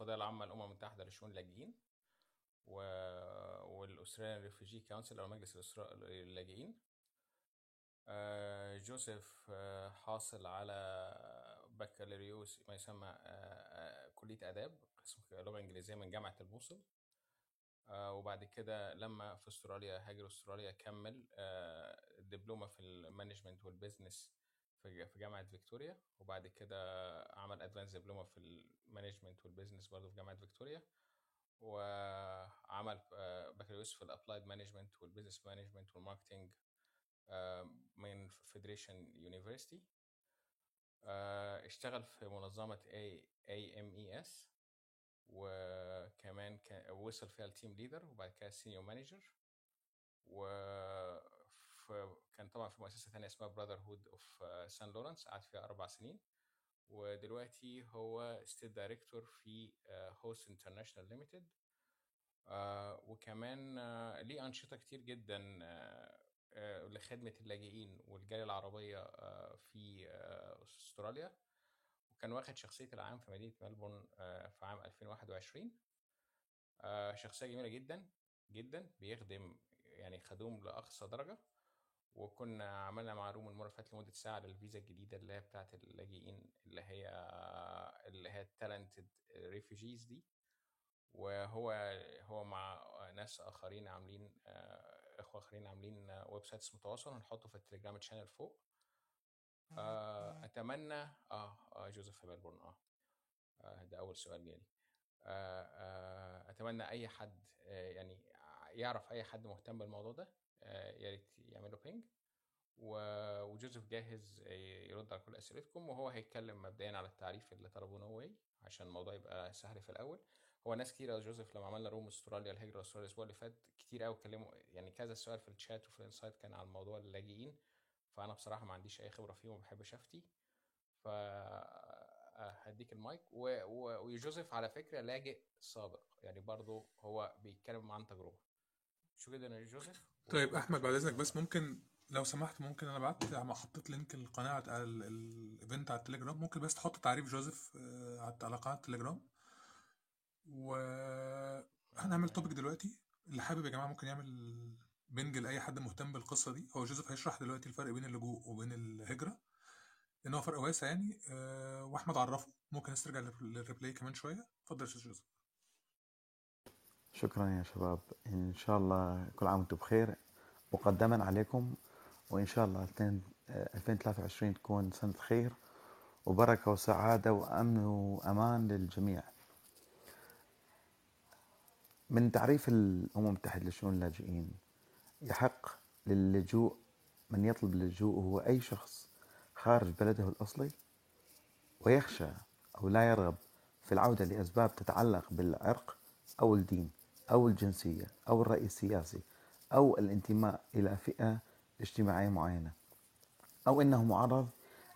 ال- المفوضية العامة للأمم المتحدة لشؤون اللاجئين و... وال Australian Refugee Council أو مجلس الأسرا- اللاجئين. آه، جوزيف آه، حاصل على بكالوريوس ما يسمى آه، كلية آداب قسم لغة إنجليزية من جامعة الموصل. وبعد كده لما في أستراليا هاجر أستراليا كمل الدبلومة في ال management وال business في ج- في جامعة فيكتوريا وبعد كده عمل advanced دبلومة في ال management وال business برضه في جامعة فيكتوريا وعمل آه، بكالوريوس في ال applied management وال business management وال marketing آه، من Federation University اشتغل في منظمة A AMES وكمان كان وصل فيها ال team leader وبعد كده senior manager وكان طبعا في مؤسسة تانية اسمها Brotherhood of Saint Laurence قعد فيها أربع سنين. ودلوقتي هو state director في Host International Limited وكمان آه، ليه أنشطة كتير جدا آه، آه، لخدمة اللاجئين والجالية العربية آه، في أستراليا. وكان واخد شخصية العام في مدينة ملبورن في عام 2021 آه، شخصية جميلة جدا جدا بيخدم يعني خدوم لأقصى درجة. وكنا عملنا مع room المرة اللي فاتت لمدة ساعة للفيزا الجديدة اللي هي بتاعت اللاجئين اللي هي اللي هي ال talented refugees دي. وهو هو مع ناس آخرين عاملين آه، إخوة آخرين عاملين website اسمه تواصل هنحطه في ال Telegram channel فوق. آه، آه, آه جوزيف في ملبورن آه آه، ده أول سؤال جالي. آه، آه، أتمنى أي حد يعني يعرف أي حد مهتم بالموضوع ده. يا ريت يعملوا ping وجوزيف جاهز آه، يرد على كل أسئلتكم وهو هيتكلم مبدئيا على التعريف اللي طلبه know why عشان الموضوع يبقى سهل في الأول. هو ناس كتير يا جوزيف لما عملنا room استراليا الهجرة استراليا الأسبوع اللي فات كتير قوي اتكلموا يعني كذا سؤال في الشات وفي ال insight كان على موضوع اللاجئين. فأنا بصراحة ما عنديش أي خبرة فيه وما بحبش افتي ف آه، هديك المايك. و... و... وجوزيف على فكرة لاجئ سابق يعني برضه هو بيتكلم عن تجربة. شوف كده يا جوزيف؟ طيب أحمد بعد إذنك بس ممكن لو سمحت ممكن أنا بعت حطيت link القناة على ال- ال event على التليجرام ممكن بس تحط تعريف جوزيف آه، على قناه التليجرام. هنعمل topic دلوقتي. اللي حابب يا جماعة ممكن يعمل ping لاي حد مهتم بالقصة دي. هو جوزيف هيشرح دلوقتي الفرق بين اللجوء وبين الهجرة لأن هو فرق واسع يعني. آه، وأحمد عرفه. ممكن نسترجع لل replay كمان شوية. اتفضل يا أستاذ جوزيف. شكرا يا شباب. إن شاء الله كل عام وأنتم بخير. مقدما عليكم. وإن شاء الله 2000 آه، 2023 تكون سنة خير. وبركة وسعادة وأمن وأمان للجميع. من تعريف الأمم المتحدة لشؤون اللاجئين يحق للجوء من يطلب اللجوء هو أي شخص خارج بلده الأصلي ويخشى أو لا يرغب في العودة لأسباب تتعلق بالعرق أو الدين. أو الجنسية أو الرأي السياسي أو الانتماء إلى فئة اجتماعية معينة أو أنه معرض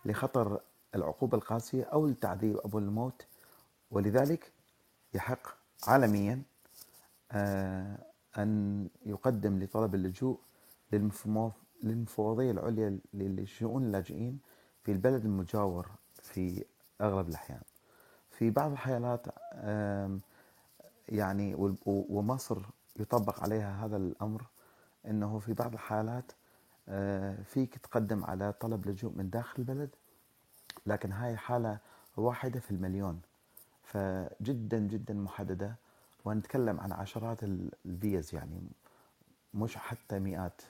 لخطر العقوبة القاسية أو التعذيب أو الموت. ولذلك يحق عالميا آه، أن يقدم لطلب اللجوء للمفوضية العليا لشؤون اللاجئين في البلد المجاور في أغلب الأحيان. في بعض الحالات يعني ومصر يطبق عليها هذا الأمر أنه في بعض الحالات آه، فيك تقدم على طلب لجوء من داخل البلد لكن هاي حالة واحدة في المليون. فجدا جدا محددة ونتكلم عن عشرات ال- الفيز يعني مش حتى مئات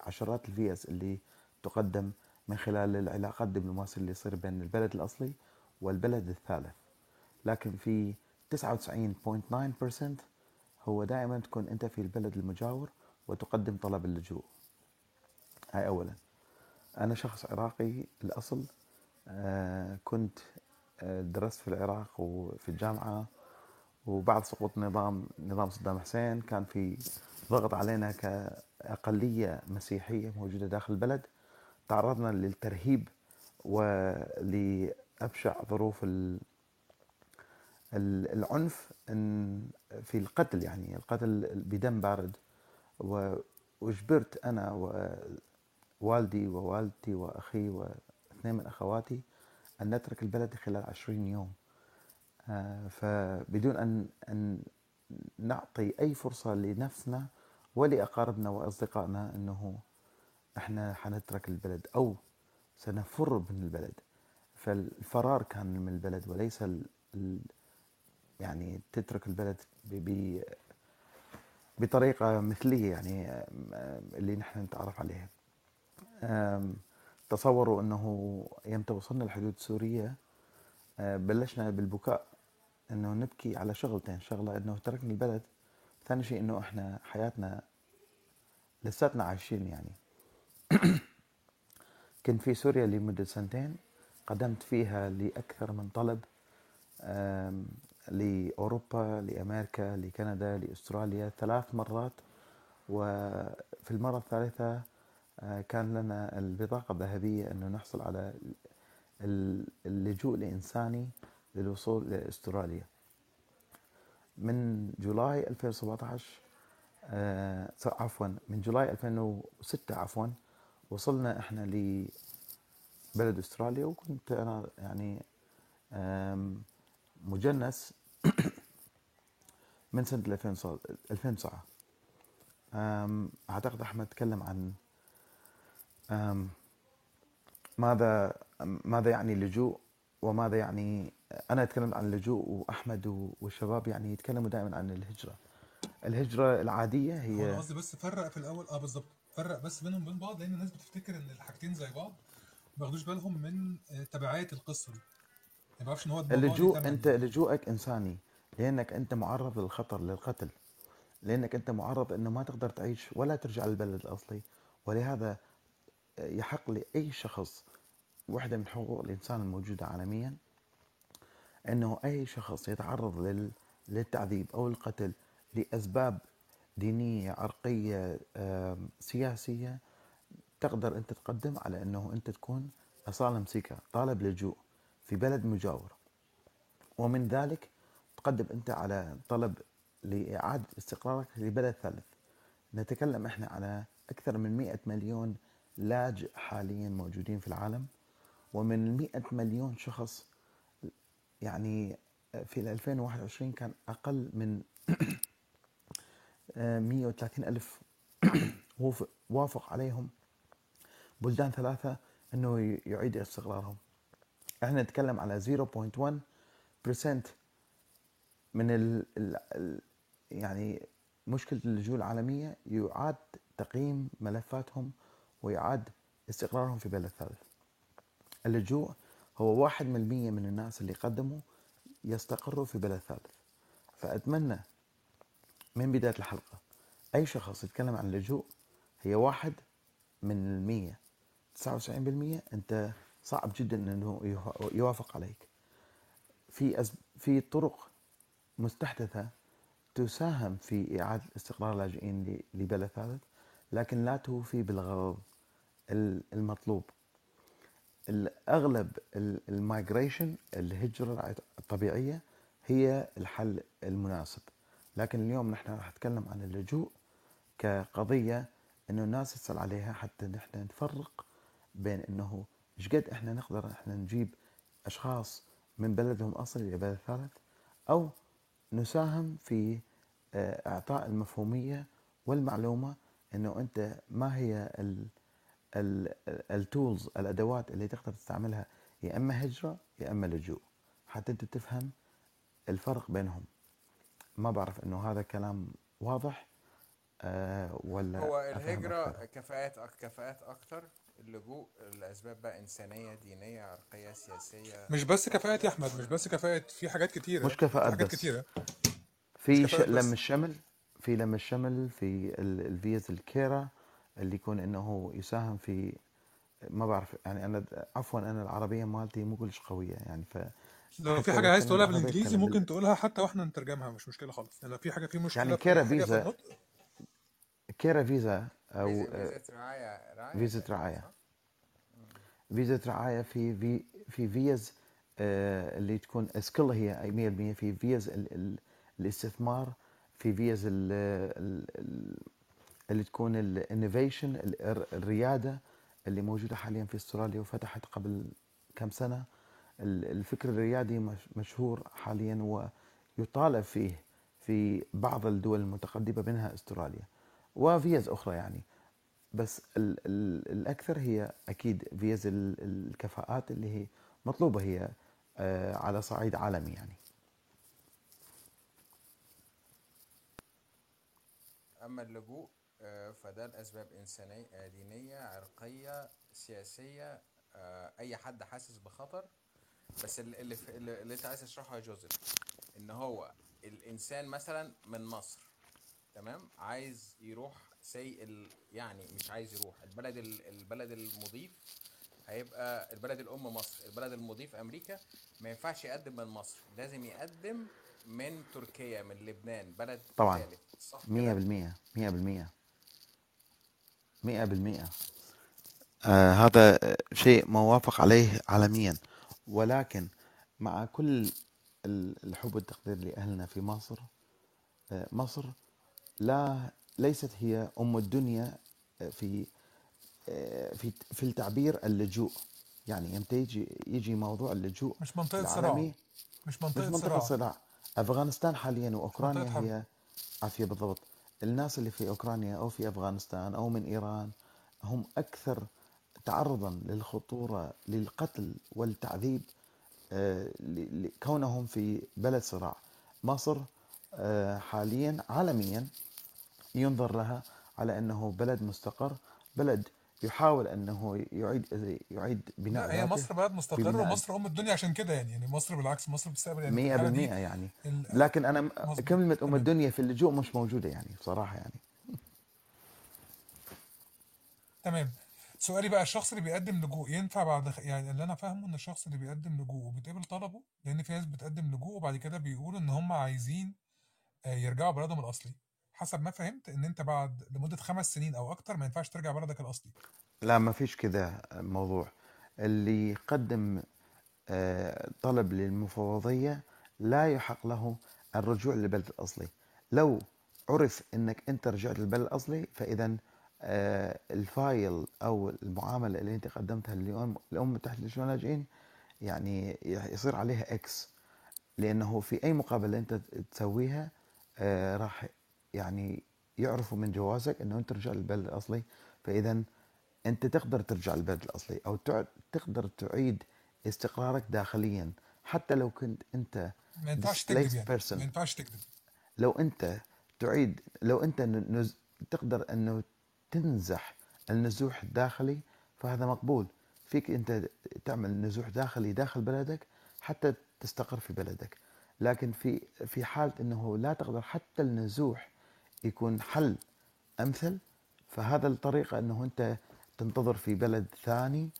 عشرات الفيز اللي تقدم من خلال العلاقات الدبلوماسية اللي يصير بين البلد الأصلي والبلد الثالث. لكن في 99.9% هو دائما تكون أنت في البلد المجاور وتقدم طلب اللجوء. هاي أولا. أنا شخص عراقي الأصل آه، كنت آه، درست في العراق وفي الجامعة وبعد سقوط نظام نظام صدام حسين كان في ضغط علينا كأقلية مسيحية موجودة داخل البلد. تعرضنا للترهيب ولأبشع ظروف العنف في القتل يعني القتل بدم بارد. و- وجبرت أنا ووالدي ووالدتي وأخي واثنين من أخواتي أن نترك البلد خلال عشرين يوم. آه، فبدون أن أن نعطي أي فرصة لنفسنا ولأقاربنا وأصدقائنا أنه إحنا حنترك البلد أو سنفر من البلد. فالفرار كان من البلد وليس ال يعني تترك البلد بطريقة مثلية يعني اللي نحن نتعرف عليها. تصوروا أنه يوم وصلنا الحدود السورية. آه، بلشنا بالبكاء أنه نبكي على شغلتين. شغلة أنه تركنا البلد ثاني شيء أنه إحنا حياتنا لساتنا عايشين يعني. كنت في سوريا لمدة سنتين قدمت فيها لأكثر من طلب. لأوروبا لأمريكا لكندا لأستراليا ثلاث مرات. وفي المرة الثالثة آه، كان لنا البطاقة الذهبية أنه نحصل على ال- اللجوء الإنساني للوصول لأستراليا من جولاي 2017 آه عفوا من جولاي 2006 عفوا وصلنا إحنا لبلد أستراليا. وكنت أنا يعني مجنس من سنة 2000 2009 آم، أعتقد أحمد تكلم عن ماذا ماذا يعني اللجوء وماذا يعني أنا تكلمت عن اللجوء وأحمد والشباب يعني يتكلموا دائما عن الهجرة. الهجرة العادية هو أنا هي قصدي بس فرق في الأول آه بالظبط فرق بس بينهم وبين بعض لأن الناس بتفتكر إن الحاجتين زي بعض ما بياخدوش بالهم من آه، تبعات القصة دي. ما بيعرفش إن هو اللجوء. أنت لجوءك إنساني لأنك أنت معرض للخطر للقتل. لأنك أنت معرض إنه ما تقدر تعيش ولا ترجع للبلد الأصلي. ولهذا يحق لأي شخص واحدة من حقوق الإنسان الموجودة عالميا إنه أي شخص يتعرض لل... للتعذيب أو القتل لأسباب دينية عرقية سياسية تقدر أنت تقدم على إنه أنت تكون اسالم سيكر طالب لجوء. في بلد مجاور ومن ذلك تقدم أنت على طلب لإعادة استقرارك لبلد ثالث. نتكلم إحنا على أكثر من 100 مليون لاجئ حاليا موجودين في العالم ومن ال 100 مليون شخص يعني في 2021 كان أقل من 130 ألف. وف- وافق عليهم بلدان ثلاثة إنه ي- يعيد استقرارهم. إحنا نتكلم على 0.1% من ال ال يعني مشكلة اللجوء العالمية يعاد تقييم ملفاتهم ويعاد استقرارهم في بلد ثالث. اللجوء هو واحد من المية من الناس اللي قدموا يستقروا في بلد ثالث. فأتمنى من بداية الحلقة أي شخص يتكلم عن اللجوء هي واحد من المية. تسعة وتسعين بالمية أنت صعب جدا أنه يوافق- عليك في. في طرق مستحدثة تساهم في إعادة استقرار اللاجئين لبلد ثالث لكن لا توفي بالغرض ال- المطلوب الأغلب المايجريشن الهجرة الطبيعية هي الحل المناسب لكن اليوم نحن راح نتكلم عن اللجوء كقضية إنه الناس تسأل عليها حتى نحن نفرق بين إنه إيش قد إحنا نقدر إحنا نجيب أشخاص من بلدهم اصلي إلى بلد ثالث أو نساهم في آه، إعطاء المفهومية والمعلومة إنه أنت ما هي ال التولز الأدوات اللي تقدر تستعملها يا إما هجرة يا إما لجوء. حتى أنت تفهم الفرق بينهم. ما بعرف إنه هذا كلام واضح آه ولا هو أكثر؟ كفاءات كفاءات أكتر اللجوء لأسباب بقى إنسانية دينية عرقية سياسية مش بس كفاءات يا أحمد مش بس كفاءات في حاجات كتيرة مش كفاءات حاجات بس. كتيرة في ش... لم الشمل في لم الشمل في ال- الفيز الكيرا اللي يكون إنه يساهم في ما بعرف يعني أنا عفوا أنا العربية مالتي مو كلش قوية يعني ف لو في لو عايز تقولها بالانجليزي. ممكن تقولها حتى وإحنا نترجمها مش مشكلة خالص يعني لو في حاجة في مشكلة يعني كيرا فيزا كيرا فيزا أو فيزا آه، رعاية تقريبا رعاية. رعاية في في في فيز آه، اللي تكون سكيل هي 100% في فيز ال- ال- الاستثمار في فيز ال- ال- ال- اللي تكون الانوفيشن الريادة اللي موجودة حاليا في أستراليا وفتحت قبل كم ال- الفكر الريادي مش- مشهور حاليا ويطالب فيه في بعض الدول المتقدمة منها أستراليا. وفيز أخرى يعني. بس ال ال الأكثر هي أكيد فيز ال- الكفاءات اللي هي مطلوبة هي آه، على صعيد عالمي يعني. أما اللجوء آه، فده لأسباب إنسانية آه، دينية عرقية سياسية آه، أي حد حاسس بخطر. بس اللي, اللي, أنت عايز تشرحه يا جوزيف إن هو الإنسان مثلا من مصر تمام؟ عايز يروح سي ال يعني مش عايز يروح البلد ال- البلد المضيف هيبقى البلد الأم مصر البلد المضيف أمريكا. ما ينفعش يقدم من مصر لازم يقدم من تركيا من لبنان بلد طبعا. ثالث. صح مية كده؟ بالمية مية بالمية. مئة بالمئة آه هذا شيء موافق عليه عالميا. ولكن مع كل ال- الحب والتقدير لأهلنا في مصر آه مصر لا ليست هي أم الدنيا آه، في آه، في في التعبير اللجوء. يعني إمتى يجي يجي موضوع اللجوء مش منطقة صراع. مش مش منطقة صراع. صراع. أفغانستان حاليا حرب. هي عافية بالضبط. الناس اللي في أوكرانيا أو في أفغانستان أو من إيران هم أكثر تعرضا للخطورة للقتل والتعذيب آه، كونهم في بلد صراع. مصر حاليا عالميا ينظر لها على أنه بلد مستقر بلد يحاول أنه يعيد يعيد بناء لا هي مصر بلد مستقر ومصر أم الدنيا عشان كده يعني يعني مصر بالعكس مصر بتستقبل يعني في مية الحالة دي بالمية يعني. ال- لكن كلمة أم تمام. الدنيا في اللجوء مش موجودة يعني بصراحة يعني. تمام. سؤالي بقى الشخص اللي بيقدم لجوء ينفع بعد يعني اللي أنا فاهمه إن الشخص اللي بيقدم لجوء وبيتقبل طلبه لأن في ناس بتقدم لجوء وبعد كده بيقولوا إن هم عايزين آه، يرجعوا بلدهم الأصلي. حسب ما فهمت إن أنت بعد لمدة خمس سنين أو أكتر ما ينفعش ترجع بلدك الأصلي. لا ما فيش كذا موضوع. اللي يقدم آه، طلب للمفوضية لا يحق له الرجوع للبلد الأصلي. لو عرف أنك أنت رجعت للبلد الأصلي فإذا آه، ال file أو المعاملة اللي أنت قدمتها للأمم الأمم المتحدة للشؤون اللاجئين يعني يصير عليها X لأنه في أي مقابلة أنت تسويها آه، راح يعني يعرفوا من جوازك أنه أنت رجع للبلد الأصلي. فإذا أنت تقدر ترجع للبلد الأصلي أو تع- تقدر تعيد استقرارك داخليا حتى لو كنت أنت ما ينفعش تكذب يعني. ما ينفعش تكذب. لو أنت تعيد لو أنت ن- نز... تقدر أنه تنزح النزوح الداخلي فهذا مقبول. فيك أنت تعمل نزوح داخلي داخل بلدك حتى تستقر في بلدك. لكن في في حالة أنه لا تقدر حتى النزوح يكون حل أمثل فهذا الطريقة أنه أنت تنتظر في بلد ثاني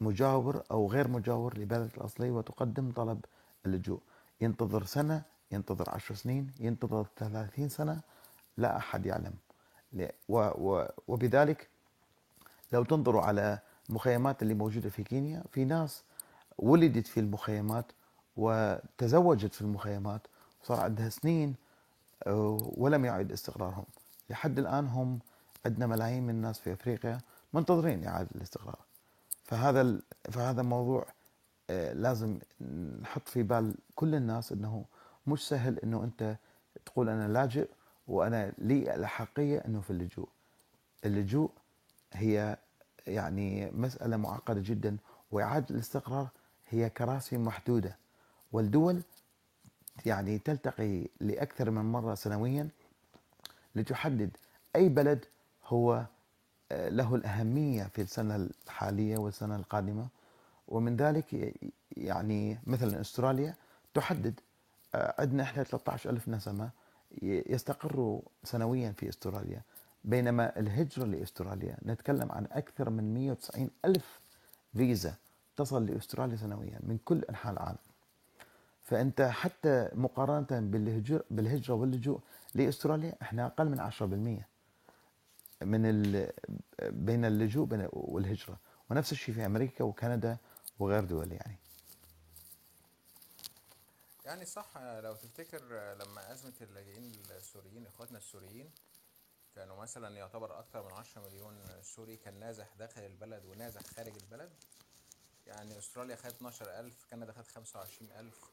مجاور أو غير مجاور لبلد الأصلي وتقدم طلب اللجوء. ينتظر سنة ينتظر عشر سنين ينتظر ثلاثين سنة لا أحد يعلم. وبذلك لو تنظروا على مخيمات اللي موجودة في كينيا في ناس ولدت في المخيمات وتزوجت في المخيمات وصار عندها سنين آه، ولم يعد استقرارهم. لحد الآن هم عندنا ملايين من الناس في أفريقيا منتظرين إعادة الاستقرار. فهذا فهذا موضوع آه، لازم نحط في بال كل الناس إنه مش سهل إنه أنت تقول أنا لاجئ وأنا لي الأحقية إنه في اللجوء. اللجوء هي يعني مسألة معقدة جدا وإعادة الاستقرار هي كراسي محدودة. والدول يعني تلتقي لأكثر من مرة سنويا لتحدد أي بلد هو آه، له الأهمية في السنة الحالية والسنة القادمة. ومن ذلك يعني مثلا أستراليا تحدد آه، عندنا إحنا 13 ألف نسمة يستقروا سنويا في أستراليا. بينما الهجرة لأستراليا نتكلم عن أكثر من 190 ألف فيزا تصل لأستراليا سنويا من كل أنحاء العالم. فأنت حتى مقارنة بالهجر بالهجرة واللجوء لإستراليا إحنا أقل من 10% من ال... بين اللجوء والهجرة. ونفس الشيء في أمريكا وكندا وغير دول يعني. يعني صح لو تفتكر لما أزمة اللاجئين السوريين إخواتنا السوريين كانوا مثلا يعتبر أكثر من 10 مليون سوري كان نازح داخل البلد ونازح خارج البلد يعني أستراليا خدت 12000 كندا خدت 25000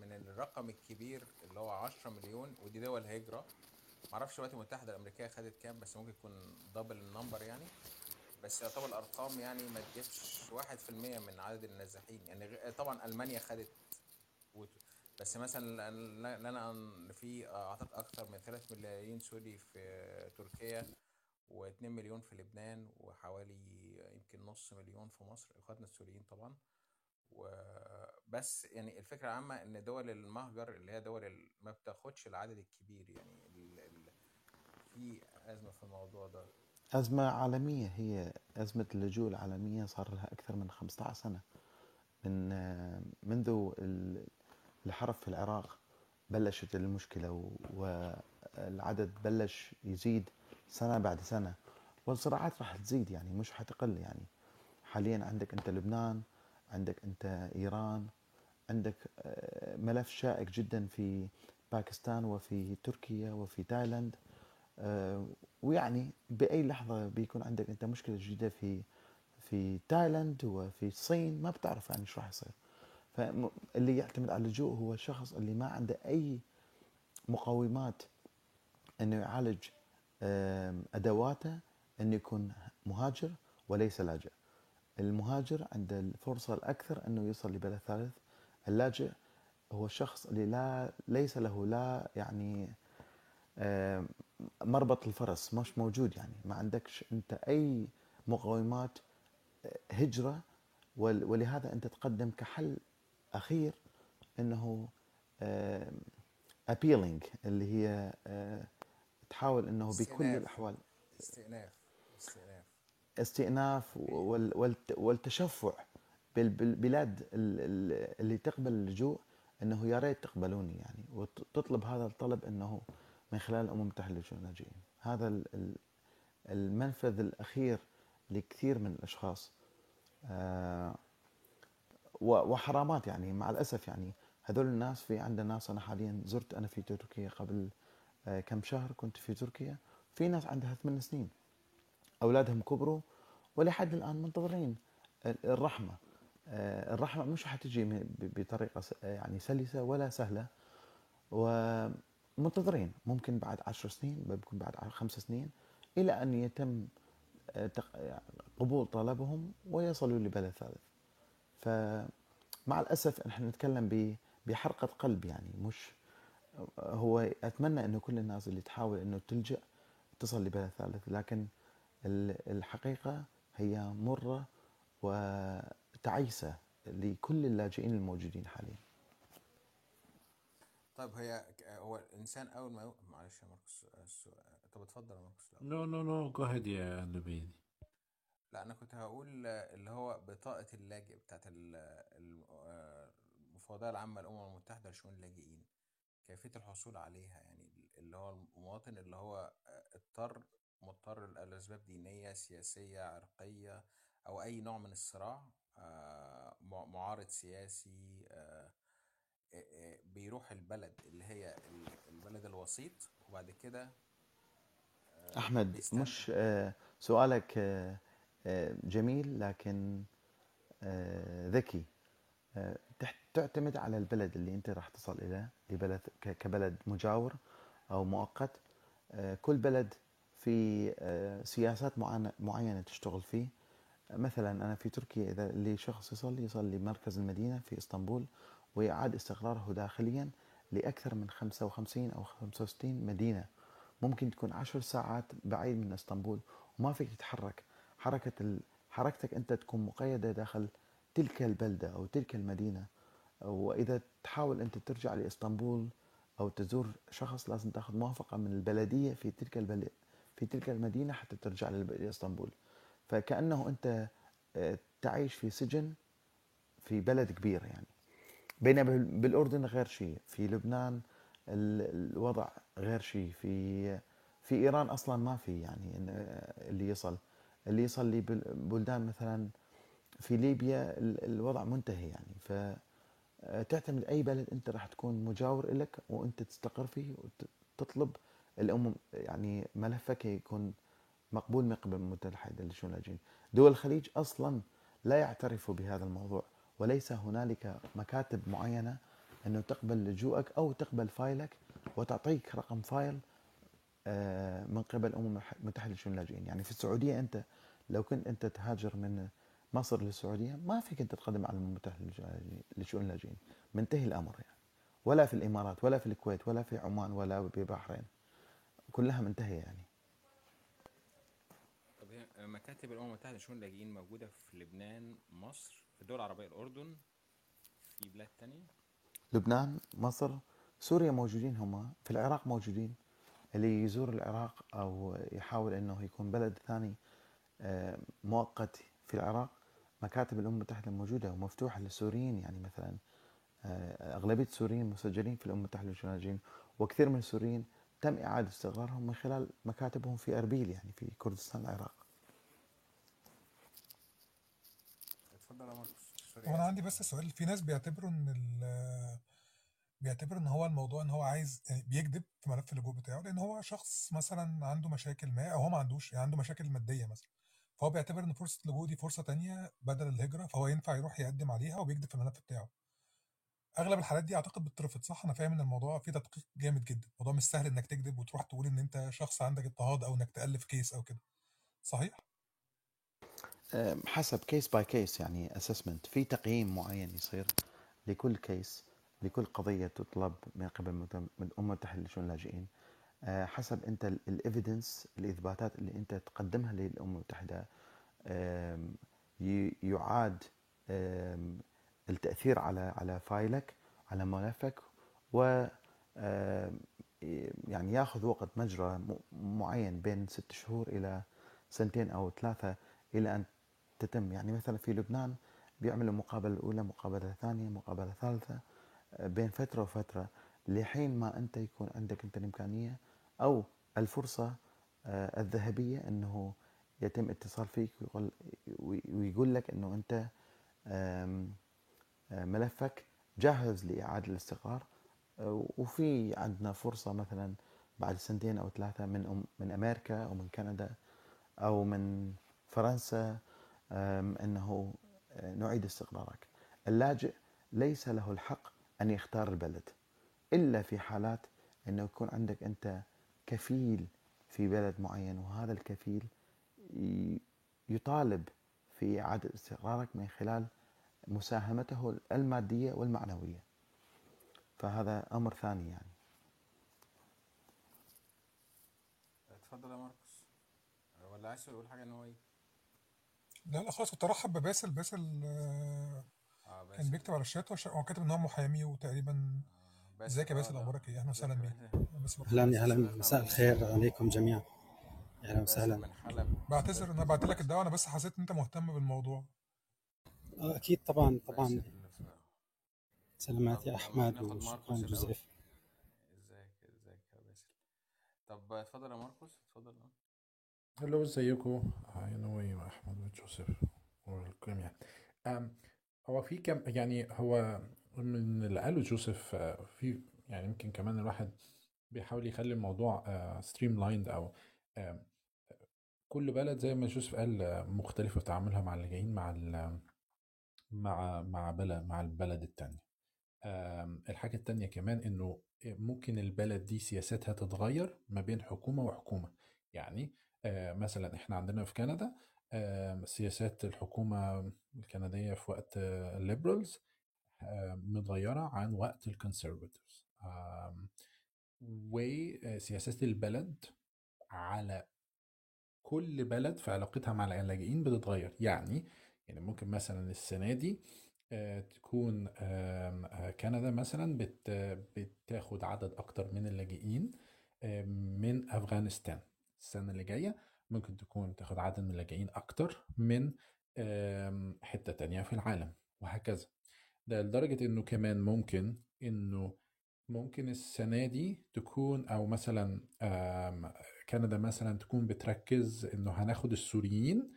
من الرقم الكبير اللي هو 10 مليون ودي دول هجرة. معرفش الولايات المتحدة الأمريكية خدت كام بس ممكن يكون double ال number يعني. بس يعتبر الأرقام يعني ما تجيبش واحد في المية من عدد النازحين. يعني طبعا ألمانيا خدت بس مثلا لنا في أعتقد أكثر من 3 ملايين سوري في تركيا و2 مليون في لبنان وحوالي يمكن نص مليون في مصر أخواتنا السوريين طبعا. وبس يعني الفكرة العامة إن دول المهجر اللي هي دول ما بتاخدش العدد الكبير يعني ال ال في أزمة في الموضوع ده. أزمة عالمية هي أزمة اللجوء العالمية صار لها أكثر من 15 سنة. من منذ ال- الحرب في العراق بلشت المشكلة والعدد بلش يزيد سنة بعد سنة. والصراعات راح تزيد يعني مش حتقل يعني. حاليا عندك أنت لبنان عندك أنت إيران عندك آه، ملف شائك جدا في باكستان وفي تركيا وفي تايلاند. آه، ويعني بأي لحظة بيكون عندك أنت مشكلة جديدة في في تايلاند وفي الصين ما بتعرف يعني إيش راح يصير. فاللي يعتمد على اللجوء هو الشخص اللي ما عنده أي مقومات إنه يعالج أدواته إنه يكون مهاجر وليس لاجئ. المهاجر عنده الفرصة الأكثر أنه يوصل لبلد ثالث. اللاجئ هو الشخص اللي لا ليس له لا يعني مربط الفرس مش موجود يعني. ما عندكش أنت أي مقومات هجرة ول- ولهذا أنت تقدم كحل أخير أنه appealing اللي هي آه، تحاول أنه بكل استئناف. الأحوال. استئناف. استئناف استئناف وال- والت- والتشفع بال- بالبلاد ال- ال- اللي تقبل اللجوء إنه يا ريت تقبلوني يعني وتطلب هذا الطلب إنه من خلال الأمم المتحدة للشؤون اللاجئين هذا ال- ال- المنفذ الأخير لكثير من الأشخاص. آه، وحرامات يعني مع الأسف يعني هذول الناس في عندنا ناس أنا حاليا زرت أنا في تركيا قبل آه، كم شهر كنت في تركيا. في ناس عندها ثمان سنين. أولادهم كبروا ولحد الآن منتظرين ال- الرحمة. آه، الرحمة مش حتجي بطريقة س- يعني سلسة ولا سهلة. ومنتظرين. ممكن بعد عشر سنين ممكن بعد خمس سنين إلى أن يتم آه، قبول طلبهم ويصلوا لبلد ثالث. فمع الأسف نحن نتكلم بحرقة قلب يعني مش هو أتمنى إنه كل الناس اللي تحاول إنه تلجأ تصل لبلد ثالث لكن ال- الحقيقة هي مرة وتعيسة لكل اللاجئين الموجودين حاليا طيب هي هو الإنسان أول ما يو... معلش يا ماركوس السؤال طب اتفضل يا ماركوس. No, no, no. Go ahead يا نبيل. لا أنا كنت هقول اللي هو بطاقة اللاجئ بتاعت ال- ال- المفوضية العامة للأمم المتحدة لشؤون اللاجئين كيفية الحصول عليها يعني اللي هو المواطن اللي هو اضطر مضطر لأسباب دينية سياسية عرقية أو أي نوع من الصراع آه، مع- معارض سياسي آه، آه، آه، بيروح البلد اللي هي ال- البلد الوسيط وبعد كده أحمد بيستنى. مش آه، سؤالك آه، آه، جميل لكن آه، ذكي آه، تعتمد على البلد اللي أنت راح تصل إليه لبلد ك- كبلد مجاور أو مؤقت آه، كل بلد في آه، سياسات معينة- تشتغل فيه. مثلا أنا في تركيا إذا اللي شخص يصلي يصلي مركز المدينة في إسطنبول ويعاد استقراره داخليا لأكثر من 55 أو 65 مدينة. ممكن تكون 10 ساعات بعيد من إسطنبول وما فيك تتحرك. حركة ال... حركتك أنت تكون مقيدة داخل تلك البلدة أو تلك المدينة. وإذا تحاول أنت ترجع لإسطنبول أو تزور شخص لازم تأخذ موافقة من البلدية في تلك في تلك المدينة حتى ترجع لاسطنبول فكأنه أنت آه، تعيش في سجن في بلد كبير يعني. بينما بال- بالأردن غير شيء في لبنان ال- الوضع غير شيء في في إيران أصلا ما في يعني إن- اللي يصل. اللي يصل لي بلدان مثلا في ليبيا ال- الوضع منتهي يعني. فتعتمد أي بلد أنت راح تكون مجاور لك وأنت تستقر فيه وتطلب الأمم يعني ملفك يكون مقبول من قبل المتحدة اللاجئين دول الخليج أصلا لا يعترفوا بهذا الموضوع وليس هنالك مكاتب معينة أنه تقبل لجوءك أو تقبل file ك وتعطيك رقم file آه، من قبل الأمم المتحدة للشؤون اللاجئين يعني في السعودية أنت لو كنت أنت تهاجر من مصر للسعودية ما فيك أنت تقدم على الأمم المتحدة للشؤون اللاجئين منتهي الأمر يعني. ولا في الإمارات ولا في الكويت ولا في عمان ولا ببحرين. كلها منتهية يعني. طب هي مكاتب الأمم المتحدة لشؤون اللاجئين موجودة في لبنان مصر في الدول العربيه الأردن في بلاد تانية؟ لبنان مصر سوريا موجودين هم في العراق موجودين. اللي يزور العراق أو يحاول إنه يكون بلد ثاني آه، مؤقت في العراق مكاتب الأمم المتحدة موجودة ومفتوحة للسوريين يعني مثلا آه، أغلبية السوريين مسجلين في الأمم المتحدة للشؤون اللاجئين وكثير من السوريين تم إعادة استقرارهم من خلال مكاتبهم في أربيل يعني في كردستان العراق. اتفضل يا عندي بس سؤال. في ناس بيعتبروا إن ال بيعتبروا إن هو الموضوع إن هو عايز بيكذب في ملف اللجوء بتاعه لأن هو شخص مثلا عنده مشاكل ما أو هو ما عندوش يعني عنده مشاكل مادية مثلا. فهو بيعتبر إن فرصة اللجوء دي فرصة تانية بدل الهجرة فهو ينفع يروح يقدم عليها وبيكذب في الملف بتاعه. أغلب الحالات دي أعتقد بتترفض صح؟ أنا فاهم إن الموضوع فيه تدقيق جامد جدا. الموضوع مش سهل إنك تكذب وتروح تقول إن أنت شخص عندك اضطهاد أو إنك تألف case أو كده. صحيح؟ حسب case by case يعني assessment في تقييم معين يصير لكل case لكل قضية تطلب من قبل من الامم المتحده لشؤون اللاجئين. أه، حسب أنت ال evidence الإثباتات اللي أنت تقدمها للامم المتحدة يعاد التأثير على على فايلك على ملفك و أم، يعني ياخذ وقت مجرى معين بين ست شهور إلى سنتين أو ثلاثة إلى أن تتم. يعني مثلا في لبنان بيعملوا مقابلة اولى مقابلة ثانية مقابلة ثالثه آه، بين فترة وفترة لحين ما أنت يكون عندك أنت الإمكانية أو الفرصة آه، الذهبية إنه يتم اتصال فيك ويقول, لك إنه أنت آه، ملفك جاهز لإعادة الاستقرار آه، وفي عندنا فرصة مثلا بعد سنتين أو ثلاثة من من أمريكا أو من كندا أو من فرنسا أم، إنه آه، نعيد استقرارك. اللاجئ ليس له الحق أن يختار البلد إلا في حالات إنه يكون عندك أنت كفيل في بلد معين وهذا الكفيل يطالب في إعادة استقرارك من خلال مساهمته المادية والمعنوية. فهذا أمر ثاني يعني. اتفضل يا ماركوس. ولا عايز تقول حاجة إن هو إيه؟ لا لا خلاص كنت ارحب بباسل باسل آه، بس كان بيكتب على الشات وش- هو كاتب إن هو محامي وتقريبا بس إزيك يا آه، باسل لا. أخبارك إيه؟ أهلا وسهلا بيك. أهلا أهلا مساء الخير عليكم جميعا. أهلا باسل وسهلا بعتذر ان أنا بعت لك الدعوة أنا بس حسيت إن أنت مهتم بالموضوع. آه، أكيد طبعا طبعا. سلامات يا أحمد ناخد وشكرا ماركوس. جوزيف. إزيك إزيك يا باسل. طب اتفضل يا ماركوس اتفضل. hello إزيكم؟ hi نوي واحمد وجوزيف والجميع أم، هو في كم يعني هو من اللي قاله جوزيف آه، في يعني يمكن كمان الواحد بيحاول يخلي الموضوع streamlined أو كل بلد زي ما جوزيف قال آه، مختلفة في تعاملها مع اللاجئين مع ال- مع مع بلد مع البلد التانية. آم، الحاجة التانية كمان إنه ممكن البلد دي سياساتها تتغير ما بين حكومة وحكومة. يعني مثلا إحنا عندنا في كندا آم، سياسات الحكومة الكندية في وقت ال Liberals متغيرة عن وقت ال Conservatives وسياسات البلد على كل بلد في علاقتها مع اللاجئين بتتغير. يعني يعني ممكن مثلا السنة دي آه، تكون آه، كندا مثلا بت بتاخد عدد أكتر من اللاجئين من أفغانستان. السنة اللي جاية ممكن تكون تاخد عدد من اللاجئين أكتر من حتة تانية في العالم وهكذا. ده لدرجة إنه كمان ممكن إنه ممكن السنة دي تكون أو مثلا كندا مثلا تكون بتركز إنه هناخد السوريين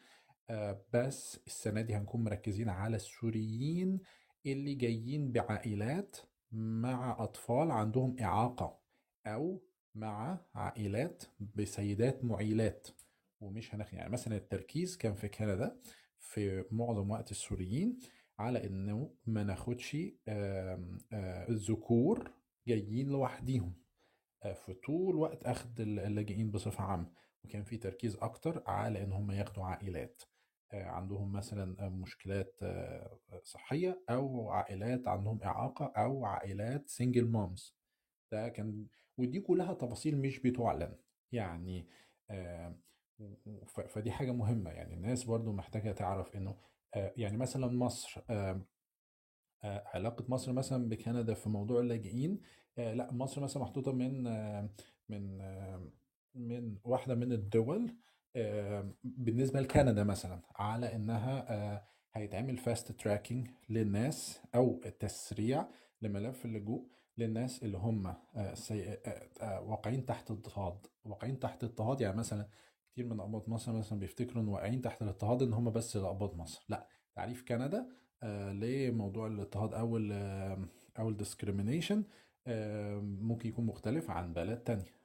بس السنة دي هنكون مركزين على السوريين اللي جايين بعائلات مع أطفال عندهم إعاقة أو مع عائلات بسيدات معيلات ومش هناخد يعني مثلا التركيز كان في كندا في معظم وقت السوريين على إنه ما ناخدش آه، الذكور جايين لوحديهم آه، في طول وقت أخذ اللاجئين بصفة عامة وكان في تركيز أكتر على إن هم ياخدوا عائلات. آه، عندهم مثلا مشكلات آه، صحية أو عائلات عندهم إعاقة أو عائلات سنجل مامز ده كان ودي كلها تفاصيل مش بتعلن. يعني آه، فدي حاجة مهمة. يعني الناس برضو محتاجة تعرف إنه آه، يعني مثلا مصر علاقة مصر مثلا بكندا في موضوع اللاجئين لا مصر مثلا محطوطة من من من واحدة من الدول آه، بالنسبة لكندا مثلا على إنها آه، هيتعمل fast tracking للناس أو تسريع لملف اللجوء للناس اللي هم آه، واقعين تحت اضطهاد. واقعين تحت اضطهاد يعني مثلا كتير من اقباط مصر مثلا بيفتكروا ان واقعين تحت الاضطهاد إن هم بس اقباط مصر. لأ تعريف كندا لموضوع الاضطهاد أو أو ال discrimination ممكن يكون مختلف عن بلد تانية.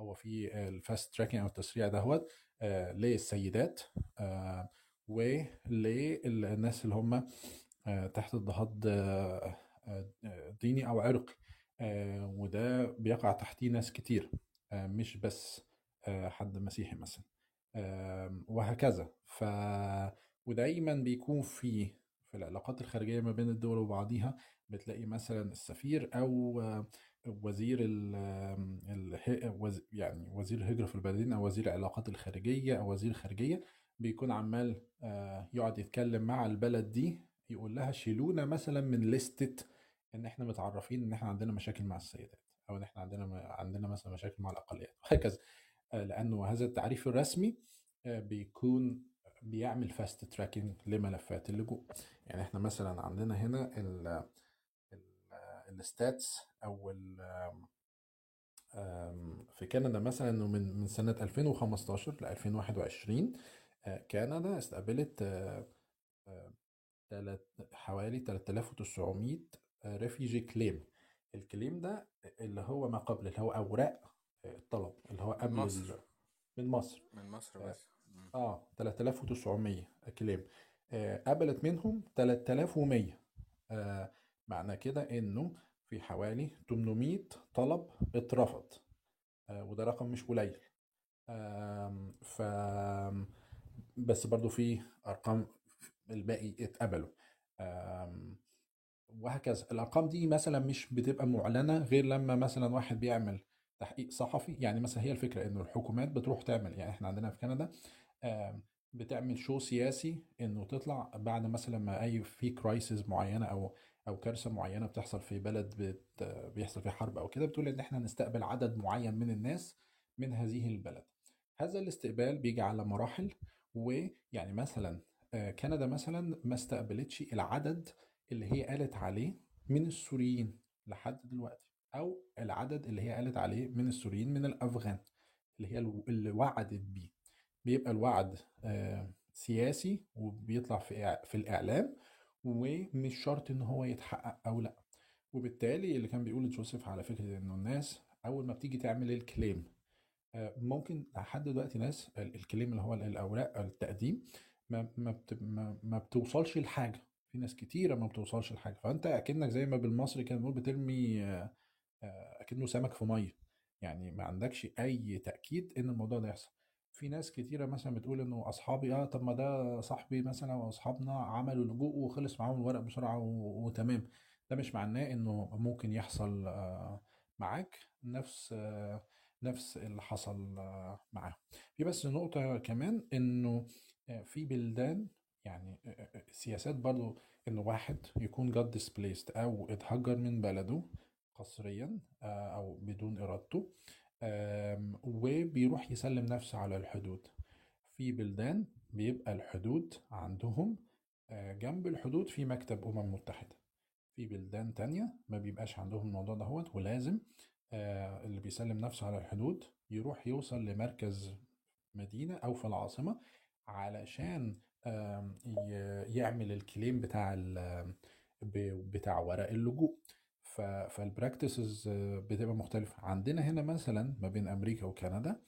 هو في ال fast tracking أو التسريع دهوت آه، للسيدات آه، وللناس اللي هم آه، تحت اضطهاد ديني أو عرقي وده بيقع تحتيه ناس كتير مش بس حد مسيحي مثلا وهكذا. ف ودايما بيكون في في العلاقات الخارجية ما بين الدول وبعضيها بتلاقي مثلا السفير آه، وزير ال وز- يعني وزير الهجرة في البلدين أو وزير العلاقات الخارجية أو وزير الخارجية بيكون عمال آه، يقعد يتكلم مع البلد دي يقول لها شيلونا مثلا من لستة إن إحنا متعرفين إن إحنا عندنا مشاكل مع السيدات أو إن إحنا عندنا عندنا مثلا مشاكل مع الأقليات وهكذا. آه، لأنه هذا التعريف الرسمي آه، بيكون بيعمل fast tracking لملفات اللجوء. يعني إحنا مثلا عندنا هنا ال stats أو في كندا مثلا إنه من من سنة 2015 ل 2021 آه، كندا استقبلت آه، آه، حوالي 3900 refugee claim ال claim ده اللي هو ما قبل اللي هو أوراق الطلب اللي هو قبل مصر. من مصر من مصر بس. آه 3900 كليم آه قبلت منهم 3100 آه معنى كده إنه في حوالي 800 طلب اترفض. آه وده رقم مش قليل. ف بس برضو في أرقام الباقي اتقبلوا. وهكذا. الأرقام دي مثلا مش بتبقى معلنة غير لما مثلا واحد بيعمل تحقيق صحفي. يعني مثلا هي الفكرة إنه الحكومات بتروح تعمل يعني إحنا عندنا في كندا بتعمل شو سياسي إنه تطلع بعد مثلا ما أي في كرايسيس معينة أو أو كارثة معينة بتحصل في بلد بت بيحصل فيها حرب أو كده بتقول إن إحنا نستقبل عدد معين من الناس من هذه البلد. هذا الاستقبال بيجي على مراحل ويعني مثلا آه، كندا مثلا ما استقبلتش العدد اللي هي قالت عليه من السوريين لحد دلوقتي أو العدد اللي هي قالت عليه من السوريين من الأفغان اللي هي اللي وعدت بيه. بيبقى الوعد آه، سياسي وبيطلع في في الإعلام ومش شرط إن هو يتحقق أو لأ. وبالتالي اللي كان بيقول جوزيف على فكرة إنه الناس أول ما بتيجي تعمل الكليم آه، ممكن لحد دلوقتي ناس ال- الكليم اللي هو ال- الاوراق التقديم ما ما, ما, بتوصلش لحاجة. في ناس كتيرة ما بتوصلش لحاجة. فأنت أكنك زي ما بالمصري كان بنقول بترمي آه، آه، أكنه سمك في مية. يعني ما عندكش أي تأكيد إن الموضوع ده يحصل. في ناس كتيرة مثلا بتقول إنه أصحابي آه طب ما ده صاحبي مثلا وأصحابنا عملوا لجوء وخلص معاهم الورق بسرعة و- وتمام. ده مش معناه إنه ممكن يحصل آه، معاك نفس آه، نفس اللي حصل آه، معاهم. في بس نقطة كمان آه، في بلدان يعني آه، آه، سياسات برضو انه واحد يكون جاد displaced أو اتهجر من بلده قسريا آه، أو بدون إرادته. آم، وبيروح يسلم نفسه على الحدود. في بلدان بيبقى الحدود عندهم آه، جنب الحدود في مكتب أمم متحدة. في بلدان تانية ما بيبقاش عندهم الموضوع دهوت ولازم آه، اللي بيسلم نفسه على الحدود يروح يوصل لمركز مدينة أو في العاصمة علشان يعمل ال claim بتاع بتاع ورق اللجوء. فال practices بتبقى مختلفة. عندنا هنا مثلا ما بين أمريكا وكندا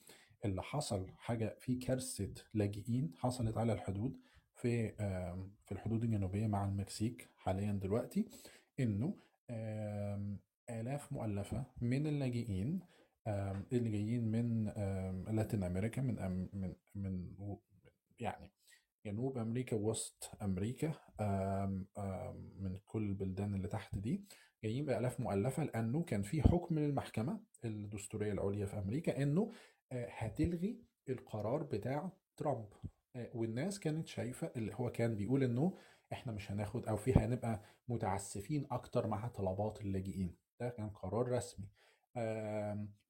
اللي حصل حاجة في كارثة لاجئين حصلت على الحدود في في الحدود الجنوبية مع المكسيك حاليا دلوقتي إنه آم، آلاف مؤلفة من اللاجئين اللي جايين من لاتين أمريكا من من من يعني جنوب أمريكا ووسط آم، من كل البلدان اللي تحت دي. جايين بآلاف مؤلفة لأنه كان في حكم من المحكمة الدستورية العليا في أمريكا إنه آه، هتلغي القرار بتاع ترامب. آه، والناس كانت شايفة اللي هو كان بيقول إنه إحنا مش هناخد أو في هنبقى متعسفين أكتر مع طلبات اللاجئين. ده كان قرار رسمي.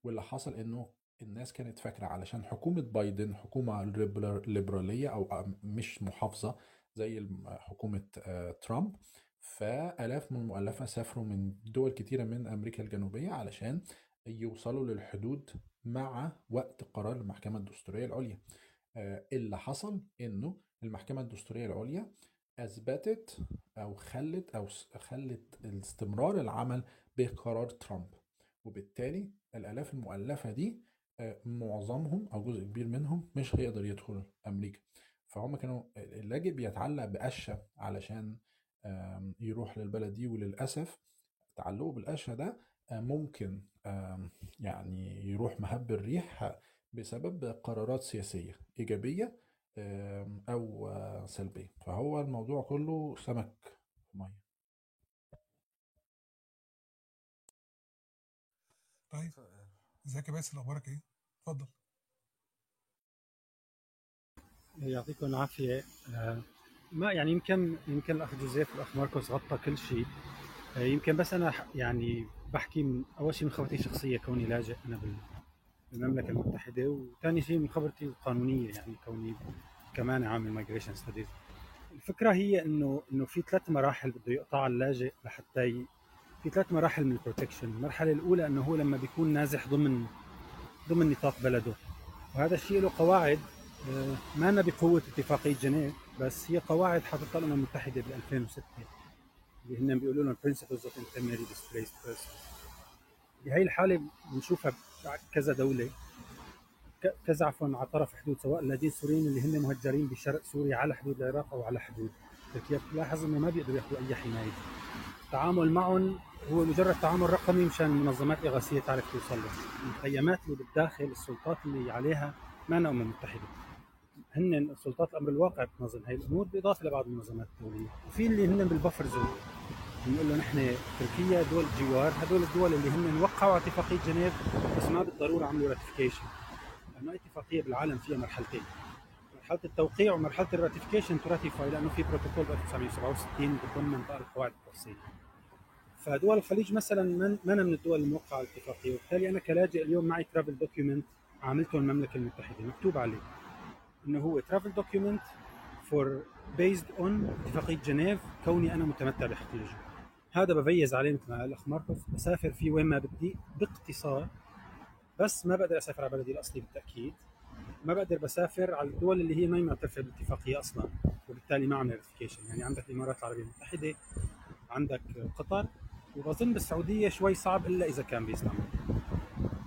واللي حصل إنه الناس كانت فاكرة علشان حكومة بايدن حكومة ليبرال- ليبرالية أو أو مش محافظة زي آه، ترامب فآلاف من المؤلفة سافروا من دول كتيرة من أمريكا الجنوبية علشان يوصلوا للحدود مع وقت قرار المحكمة الدستورية العليا. آه، اللي حصل إنه المحكمة الدستورية العليا أثبتت أو خلت س- خلت استمرار العمل بقرار ترامب. وبالتالي الآلاف المؤلفة دي آه، معظمهم أو جزء كبير منهم مش هيقدر يدخل أمريكا. فهم كانوا اللاجئ بيتعلق بقشة علشان يروح للبلد دي وللأسف تعلقه بالقشة ده آه، ممكن يعني يروح مهب الريح بسبب قرارات سياسية إيجابية آم، أو آه، سلبية. فهو الموضوع كله سمك في مية. طيب ازيك يا باسل؟ أخبارك إيه؟ اتفضل. يعطيكم العافية. آه، ما يعني يمكن يمكن الأخ جوزيف والأخ ماركوس غطى كل شيء. آه، يمكن بس أنا ح- يعني بحكي من أول شيء من خبرتي الشخصية كوني لاجئ أنا بال- بالمملكة المتحدة وثاني شيء من خبرتي القانونية يعني كوني كمان عامل migration studies الفكرة هي إنه إنه في ثلاث مراحل بده يقطعها اللاجئ لحتى ي... في ثلاث مراحل من ال protection، المرحلة الأولى إنه هو لما بيكون نازح ضمن ضمن نطاق بلده. وهذا الشيء له قواعد آه، مانا بقوة اتفاقية جنيف بس هي قواعد حاططها الأمم المتحدة بال 2006 اللي هن بيقولوا لهم Principles of Intermarriage Displaced Persons. بهي الحالة بنشوفها بكذا دولة ك- كذا عفوا على طرف حدود سواء اللاجئين السوريين اللي هن مهجرين بشرق سوريا على حدود العراق أو على حدود تركيا. بتلاحظ إنه ما بيقدروا ياخذوا أي حماية. التعامل معهم هو مجرد تعامل رقمي مشان المنظمات الاغاثيه تعرف توصل لهم المخيمات اللي بالداخل السلطات اللي عليها مانا أمم متحدة. هن سلطات الأمر الواقع بتنظم هاي الأمور بالاضافه لبعض المنظمات الدولية. وفي اللي هن بال buffer zone. بنقول له نحن تركيا دول جوار هدول الدول اللي هن وقعوا اتفاقية جنيف بس ما بالضرورة عملوا ratification لأنه أي اتفاقية بالعالم فيها مرحلتين. مرحلة التوقيع ومرحلة ال ratification to ratify لأنه في بروتوكول ب 1967 بتضمن بعض القواعد التفصيليه فدول الخليج مثلا من مانا من الدول الموقعة على الاتفاقية؟ وبالتالي أنا كلاجئ اليوم معي travel document عملته المملكة المتحدة مكتوب عليه. إنه هو travel document for based on اتفاقية جنيف كوني أنا متمتع بحق اللجوء هذا بميز عليه مثل ما الأخ ماركوس بسافر فيه وين ما بدي باقتصار بس ما بقدر أسافر على بلدي الأصلي بالتأكيد. ما بقدر بسافر على الدول اللي هي ما معترفة بالاتفاقية أصلا وبالتالي ما عمل ratification يعني عندك الإمارات العربية المتحدة عندك قطر وبظن بالسعودية شوي صعب إلا إذا كان بإسلام.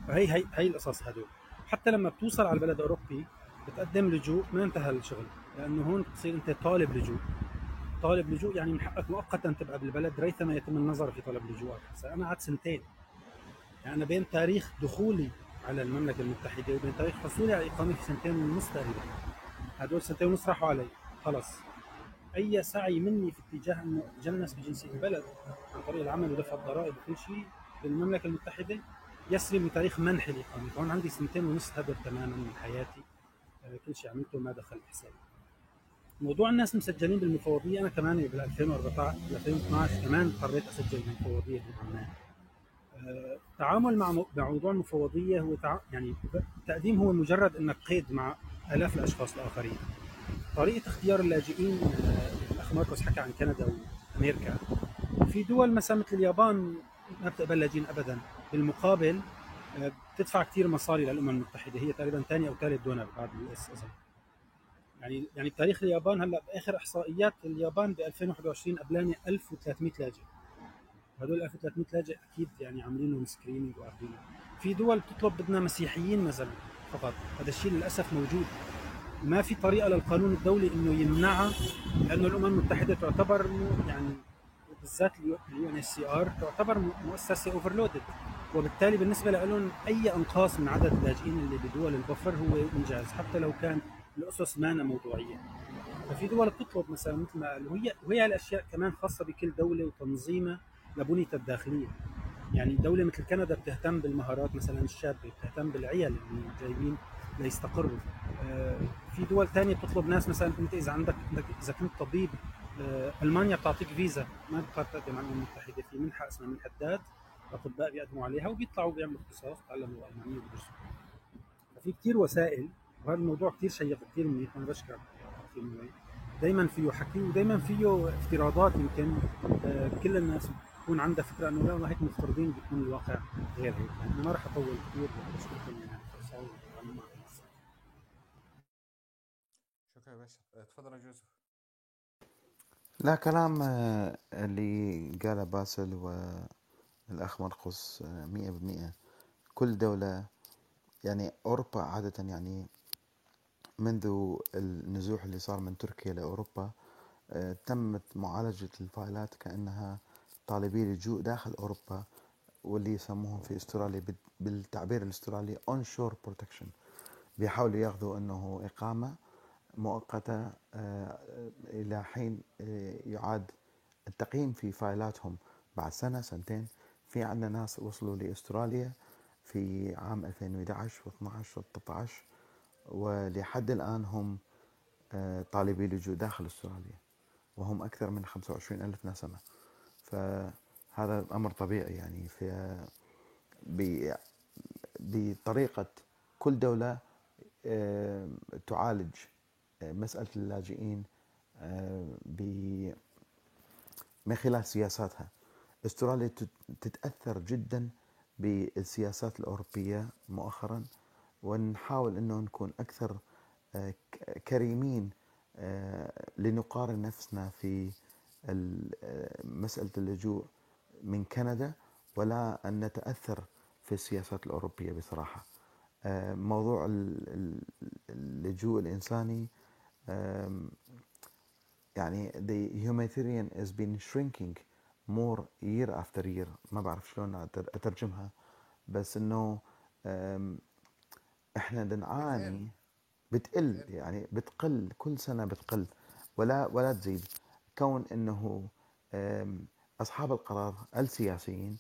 فهي هي هي القصص هدول حتى لما بتوصل على البلد الأوروبي بتقدم لجوء ما انتهى الشغل لأنه هون بتصير أنت طالب لجوء. طالب لجوء يعني من حقك مؤقتا تبقى بالبلد ريثما يتم النظر في طلب لجوءك أنا قعدت سنتين. يعني أنا بين تاريخ دخولي على المملكة المتحدة وبين تاريخ حصولي على الاقامه في سنتين ونص تقريبا. هدول سنتين ونص راحوا علي. خلص. أي سعي مني في اتجاه إنه أتجنس بجنسية البلد عن طريق العمل ودفع الضرائب وكل شيء بالمملكة المتحدة يسري بتاريخ منح الإقامة. فهون عندي سنتين ونص هدر تماما من حياتي. كل شيء عملته ما دخل بحسابي موضوع الناس مسجلين بالمفوضية أنا كمان بال 2014 بال 2012 كمان اضطريت أسجل بالمفوضية بعمان آه، التعامل مع مو- مع موضوع المفوضية هو تع... يعني التقديم هو مجرد إنك قيد مع آلاف الأشخاص الآخرين. طريقة اختيار اللاجئين آه، الأخ ماركوس حكى عن كندا وأمريكا. في في دول مثلا مثل اليابان ما بتقبل لاجئين ابدا. بالمقابل بتدفع كثير مصاري للأمم المتحدة هي تقريبا ثاني أو ثالث donor بعد ال US اظن يعني يعني بتاريخ اليابان هلأ بآخر إحصائيات اليابان ب 2021 قبلانة 1300 لاجئ. هدول 1300 لاجئ أكيد يعني عاملين لهم screening واخذينهم في دول بتطلب بدنا مسيحيين مثلا فقط هذا الشيء للأسف موجود. ما في طريقة للقانون الدولي إنه يمنعها لأنه الأمم المتحدة تعتبر يعني بالذات ال UNCR تعتبر مؤسسة overloaded وبالتالي بالنسبة لهم أي إنقاص من عدد اللاجئين اللي بدول ال buffer هو إنجاز حتى لو كان الأسس مانا موضوعيه ففي دول بتطلب مثلا مثل ما قالوا وهي وهي الأشياء كمان خاصة بكل دولة وتنظيمها لبنيتها الداخلية. يعني دولة مثل كندا بتهتم بالمهارات مثلا الشابة بتهتم بالعيال اللي جايبين ليستقروا. آه، في دول ثانية بتطلب ناس مثلا أنت إذا عندك إذا كنت طبيب ألمانيا بتعطيك فيزا. ما بتضطر تقدم على الأمم المتحدة في منحة اسمها منحة داد. الأطباء بيقدموا عليها وبيطلعوا بيعملوا اختصاص بيتعلموا ألمانية وبيدرسوا. ففي كثير وسائل وهذا الموضوع كثير شيق كثير منيح وأنا بشكرك دائما فيه حكي ودائما فيه افتراضات يمكن آه، كل الناس تكون عندها فكرة إنه والله هيك مفترضين بيكون الواقع غير هيك. يعني ما راح أطول كثير بشكركم يعني شكرا يا باشا. اتفضل يا جوزيف. لا كلام آه، اللي قاله باسل والأخ مرقس آه، مئة بالمئة كل دولة يعني أوروبا عادة يعني منذ النزوح اللي صار من تركيا لأوروبا آه، تمت معالجة الفايلات كأنها طالبي لجوء داخل أوروبا واللي يسموهم في أستراليا بالتعبير الأسترالي onshore protection بيحاولوا ياخذوا إنه إقامة مؤقتة آه، إلى حين آه، يعاد التقييم في file اتهم بعد سنة سنتين في عندنا ناس وصلوا لأستراليا في عام 2011 و12 و13 ولحد الآن هم آه، طالبي لجوء داخل أستراليا وهم أكثر من 25 ألف نسمة. فهذا أمر طبيعي يعني في بطريقة كل دولة آه، تعالج آه، مسألة اللاجئين آه، من خلال سياساتها. استراليا تتأثر جدا بالسياسات الأوروبية مؤخرا ونحاول إنه نكون أكثر كريمين لنقارن نفسنا في مسألة اللجوء من كندا ولا أن نتأثر في السياسات الأوروبية بصراحة. آه، موضوع اللجوء الإنساني يعني the humanitarian is been shrinking more year after year. ما بعرف شلون أترجمها. بس إنه إحنا نعاني بتقل. يعني بتقل. كل سنة بتقل. ولا ولا تزيد. كون إنه أصحاب القرار السياسيين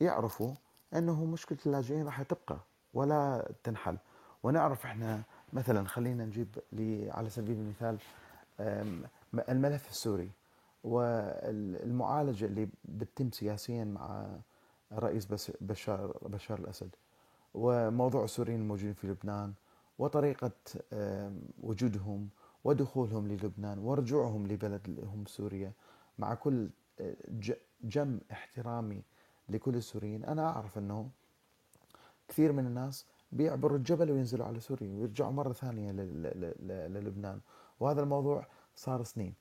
يعرفوا إنه مشكلة اللاجئين راح تبقى ولا تنحل. ونعرف إحنا مثلا خلينا نجيب على سبيل المثال الملف السوري والمعالجة اللي بتتم سياسيا مع الرئيس بشار بشار الأسد وموضوع السوريين الموجودين في لبنان وطريقة وجودهم ودخولهم للبنان ورجوعهم لبلدهم سوريا مع كل آه، جم احترامي لكل السوريين. أنا أعرف أنه كثير من الناس بيعبروا الجبل وينزلوا على سوريا ويرجعوا مرة ثانية للبنان. وهذا الموضوع صار سنين.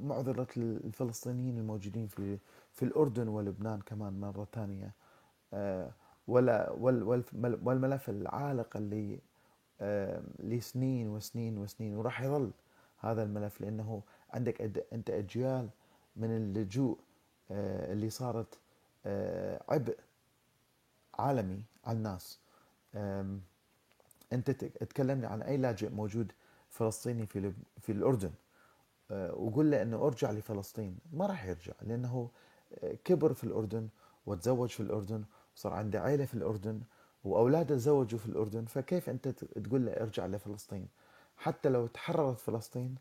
معضلة الفلسطينيين الموجودين في في الأردن ولبنان كمان مرة ثانية آه، ولا والملف العالق اللي لسنين وسنين وسنين وراح يظل هذا الملف لأنه عندك أنت أجيال من اللجوء آه، اللي صارت آه، عبء عالمي على الناس. أنت تكلمني عن أي لاجئ موجود فلسطيني في في الأردن. آه، وقول له إنه أرجع لفلسطين. ما راح يرجع لأنه كبر في الأردن وتزوج في الأردن وصار عنده عائله في الأردن واولاده تزوجوا في الأردن فكيف أنت تقول له أرجع لفلسطين؟ حتى لو تحررت فلسطين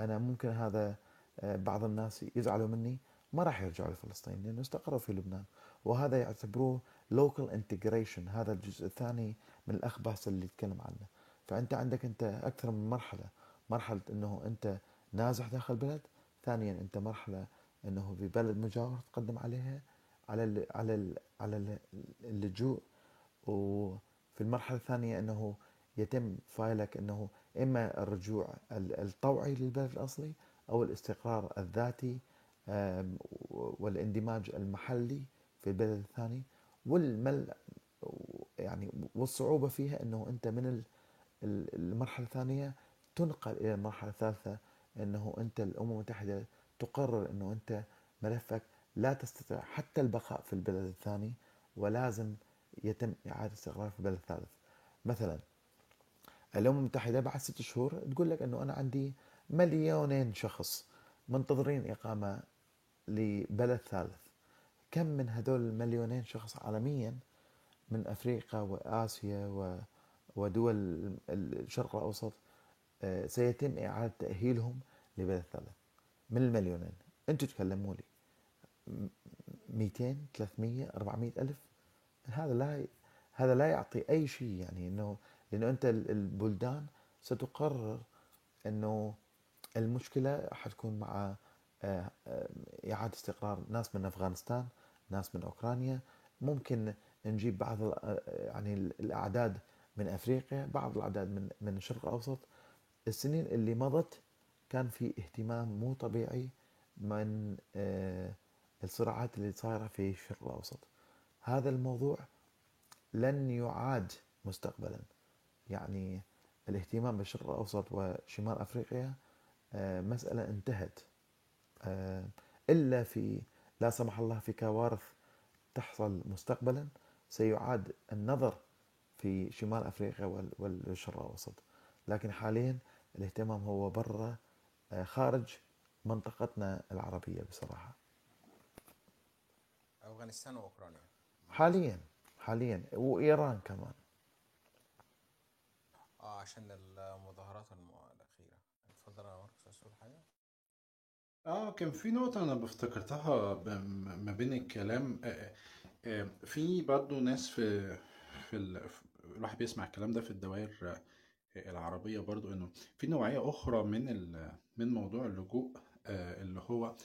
أنا ممكن هذا آه، بعض الناس يزعلوا مني ما راح يرجعوا لفلسطين لأنه استقروا في لبنان. وهذا يعتبروه local integration هذا الجزء الثاني من الاخ باسل اللي يتكلم عنه. فأنت عندك أنت أكثر من مرحلة. مرحلة إنه أنت نازح داخل البلد ثانيا أنت مرحلة إنه في بلد مجاور تقدم عليها على ال على ال على ال- اللجوء. وفي المرحلة الثانية إنه يتم فايلك إنه إما الرجوع ال- الطوعي للبلد الأصلي أو الاستقرار الذاتي والإندماج المحلي في البلد الثاني. والمل يعني والصعوبة فيها إنه أنت من ال- ال- المرحلة الثانية تنقل إلى المرحلة الثالثة إنه أنت الأمم المتحدة تقرر إنه أنت ملفك لا تستطيع حتى البقاء في البلد الثاني ولازم يتم إعادة استقرار في البلد الثالث. مثلا الأمم المتحدة بعد ست شهور تقول لك إنه أنا عندي مليونين شخص منتظرين إقامة لبلد ثالث. كم من هذول المليونين شخص عالميا من أفريقيا وآسيا ودول الشرق الأوسط آه، سيتم إعادة تأهيلهم لبلد ثالث من المليونين. أنتم تكلموا لي 200 300 400 ألف. هذا لا هذا لا يعطي أي شيء يعني انه لأنه أنت ال- البلدان ستقرر إنه المشكلة حتكون مع آه، آه، إعادة استقرار ناس من أفغانستان ناس من أوكرانيا. ممكن نجيب بعض آه، يعني ال- الأعداد من أفريقيا بعض الأعداد من من الشرق الأوسط. السنين اللي مضت كان في اهتمام مو طبيعي من الصراعات اللي صايرة في الشرق الأوسط. هذا الموضوع لن يعاد مستقبلا. يعني الاهتمام بالشرق الأوسط وشمال أفريقيا آه، مسألة انتهت. آه، إلا في لا سمح الله في كوارث تحصل مستقبلا سيعاد النظر في شمال أفريقيا وال- والشرق الأوسط. لكن حاليا الاهتمام هو برا آه، خارج منطقتنا العربية بصراحة. أفغانستان وأوكرانيا. حاليا حاليا وإيران كمان. آه عشان المظاهرات الم- الأخيرة. اتفضل يا ماركوس عايز تقول آه كان في نقطة أنا بفتكرتها ما بين الكلام آه، آه، في برضه ناس في في ال... في- الواحد بيسمع الكلام ده في الدوائر آه، العربية برضه إنه في نوعية أخرى من. من موضوع اللجوء آه، اللي هو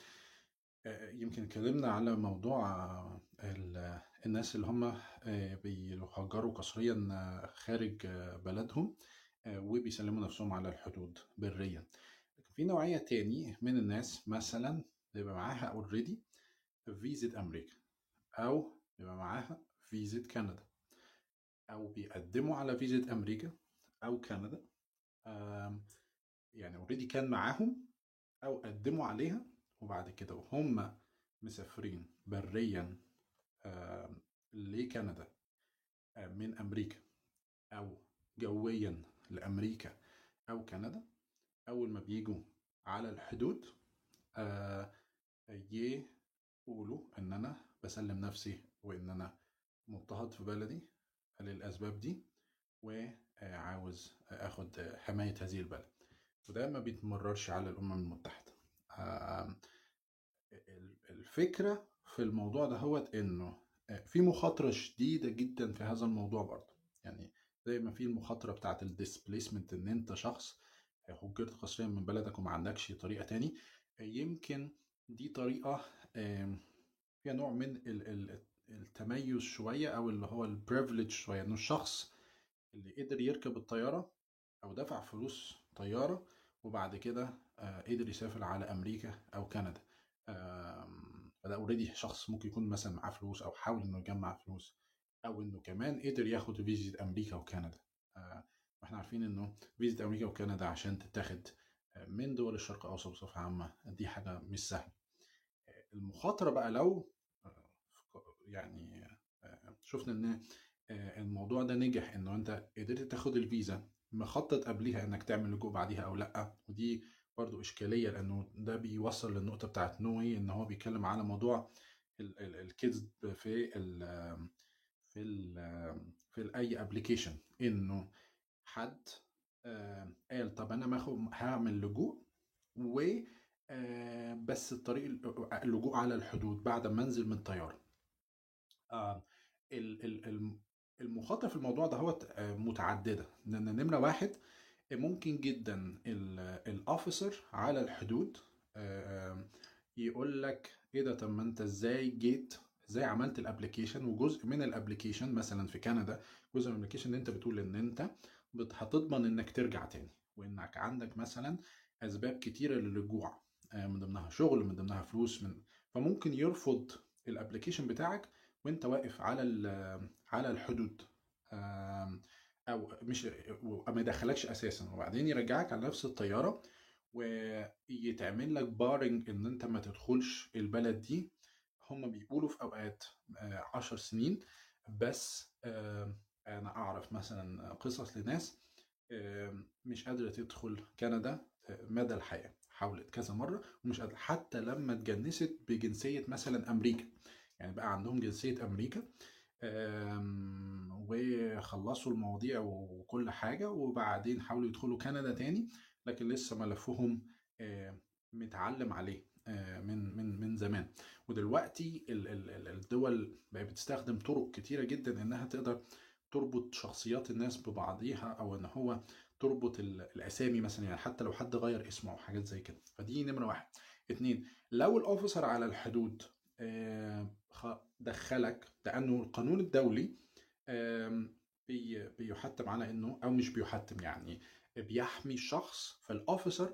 آه، يمكن اتكلمنا على موضوع آه، ال- الناس اللي هم آه، بيهاجروا قسريا آه، خارج آه، بلدهم آه، وبيسلموا نفسهم على الحدود بريا في نوعية تاني من الناس مثلا بيبقى معاها اوريدي فيزا أمريكا أو بيبقى معاها فيزا كندا أو بيقدموا على فيزا أمريكا أو كندا يعني اوريدي كان معاهم أو قدموا عليها وبعد كده وهم مسافرين بريا لكندا من أمريكا أو جويا لأمريكا أو كندا أول ما بيجوا على الحدود آه، يقولوا إن أنا بسلم نفسي وإن أنا مضطهد في بلدي للأسباب دي وعاوز آخد حماية هذه البلد. وده ما بيتمررش على الأمم المتحدة. آم، ال- الفكرة في الموضوع ده هو إنه في مخاطرة شديدة جدا في هذا الموضوع برضه. يعني زي ما في المخاطرة بتاعت الديسبليسمنت إن أنت شخص هجرت قسريا من بلدك وما عندكش طريقة تاني يمكن دي طريقة فيها نوع من ال- ال- التميز شوية أو اللي هو ال privilege شوية إنه الشخص اللي قدر يركب الطيارة أو دفع فلوس طيارة وبعد كده آه، قدر يسافر على أمريكا أو كندا. فده already شخص ممكن يكون مثلا معاه فلوس أو حاول إنه يجمع فلوس أو إنه كمان قدر ياخد فيزا أمريكا وكندا. آه، وإحنا عارفين إنه فيزا أمريكا وكندا عشان تتاخد آه، من دول الشرق الأوسط بصفة عامة دي حاجة مش سهلة. آه، المخاطرة بقى لو آه، يعني شفنا إن الموضوع ده نجح انه أنت قدرت تاخد الفيزا مخطط قبليها إنك تعمل لجوء بعديها أو لأ ودي برضو إشكالية لأنه ده بيوصل للنقطة بتاعت نوي إن هو بيتكلم على موضوع ال- ال- الكذب في ال في ال في أي ابلكيشن إنه حد آه، قال طب أنا ما هعمل لجوء و آه، بس الطريق اللجوء على الحدود بعد ما أنزل من الطيارة. آه، ال- ال- الم- المخاطرة في الموضوع ده هو متعددة. لأن نمرة واحد ممكن جدا ال officer على الحدود آه، يقول لك إيه ده طب ما أنت إزاي جيت إزاي عملت ال application وجزء من ال application مثلا في كندا جزء من ال application ان أنت بتقول إن أنت هتضمن إنك ترجع تاني وإنك عندك مثلا أسباب كتيرة للرجوع آه، من ضمنها شغل من ضمنها فلوس من فممكن يرفض ال application بتاعك وإنت واقف على على الحدود أو مش ما يدخلكش أساسا وبعدين يرجعك على نفس الطيارة ويتعمل لك barring إن إنت ما تدخلش البلد دي. هم بيقولوا في أوقات آه، عشر سنين بس آه، أنا أعرف مثلا قصص لناس مش قادرة تدخل كندا آه، مدى الحياة. حاولت كذا مرة ومش قادرة. حتى لما اتجنست بجنسية مثلا أمريكا. يعني بقى عندهم جنسية أمريكا آم، وخلصوا المواضيع وكل حاجة وبعدين حاولوا يدخلوا كندا تاني لكن لسه ملفهم آه، متعلم عليه آه، من من من زمان. ودلوقتي ال- ال- ال- الدول بقت بتستخدم طرق كتيرة جدا إنها تقدر تربط شخصيات الناس ببعضيها أو إن هو تربط ال- الأسامي مثلا يعني حتى لو حد غير اسمه أو حاجات زي كده. فدي نمرة واحد. اتنين لو الأوفيسر على الحدود دخلك لأنه القانون الدولي بيحتم على إنه أو مش بيحتم يعني بيحمي الشخص فالأوفيسر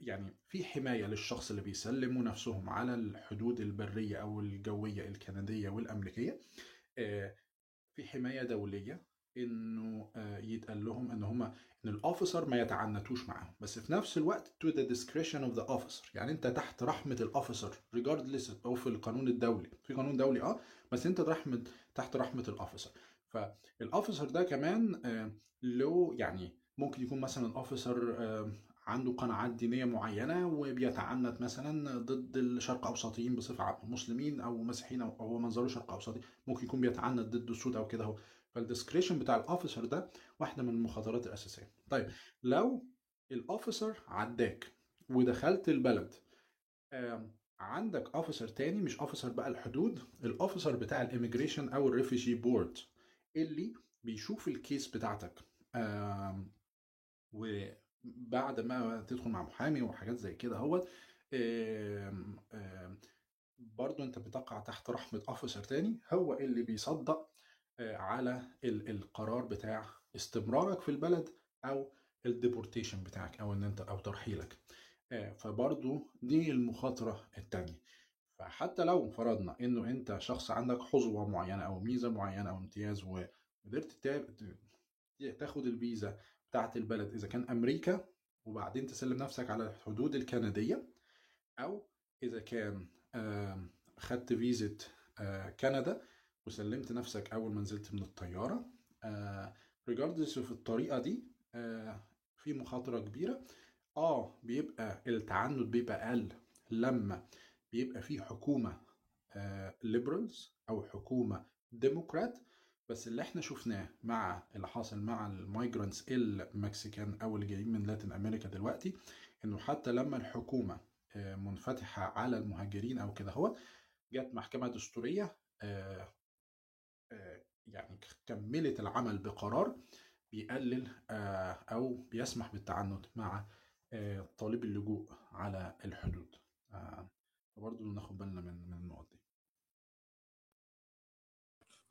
يعني في حماية للشخص اللي بيسلموا نفسهم على الحدود البرية أو الجوية الكندية والأمريكية آه، في حماية دولية إنه آه، يتقال لهم إن هما إن الأوفيسر ما يتعنتوش معاهم. بس في نفس الوقت to the discretion of the officer. يعني أنت تحت رحمة الأوفيسر regardless أو في القانون الدولي. في قانون دولي أه بس أنت رحمة تحت رحمة الأوفيسر فال officer ده كمان آه، له يعني ممكن يكون مثلا officer عنده قناعات دينية معينة وبيتعنت مثلا ضد الشرق أوسطيين بصفة عامة مسلمين أو مسيحيين أو هو منظره شرق أوسطي. ممكن يكون بيتعنت ضد السود أو كده هو. فال discretion بتاع ال officer ده واحدة من المخاطرات الأساسية. طيب لو ال officer عداك ودخلت البلد عندك officer تاني مش officer بقى الحدود ال officer بتاع ال immigration أو ال refugee board اللي بيشوف ال case بتاعتك. آم، وبعد ما تدخل مع محامي وحاجات زي كده أهوت برضو أنت بتقع تحت رحمة officer تاني هو اللي بيصدق آه، على ال- القرار بتاع استمرارك في البلد أو ال deportation بتاعك أو إن أنت أو ترحيلك. آه، فبرضو دي المخاطرة التانية. فحتى لو فرضنا إنه أنت شخص عندك حظوة معينة أو ميزة معينة أو امتياز وقدرت تا- تاخد الفيزا بتاعت البلد إذا كان أمريكا وبعدين تسلم نفسك على الحدود الكندية أو إذا كان خدت فيزا آه، كندا وسلمت نفسك أول ما نزلت من الطيارة ريجاردلس في الطريقة دي آه، في مخاطرة كبيرة. آه بيبقى التعنت بيبقى أقل لما بيبقى في حكومة liberals أو حكومة ديموكرات بس اللي إحنا شفناه مع اللي حاصل مع ال migrants ال Mexican أو اللي جايين من Latin America دلوقتي إنه حتى لما الحكومة آه، منفتحة على المهاجرين أو كده هو جت محكمة دستورية آه، آه، يعني كملت العمل بقرار بيقلل أو بيسمح بالتعنت مع طالب اللجوء على الحدود. فبرضه ناخد بالنا من النقط دي.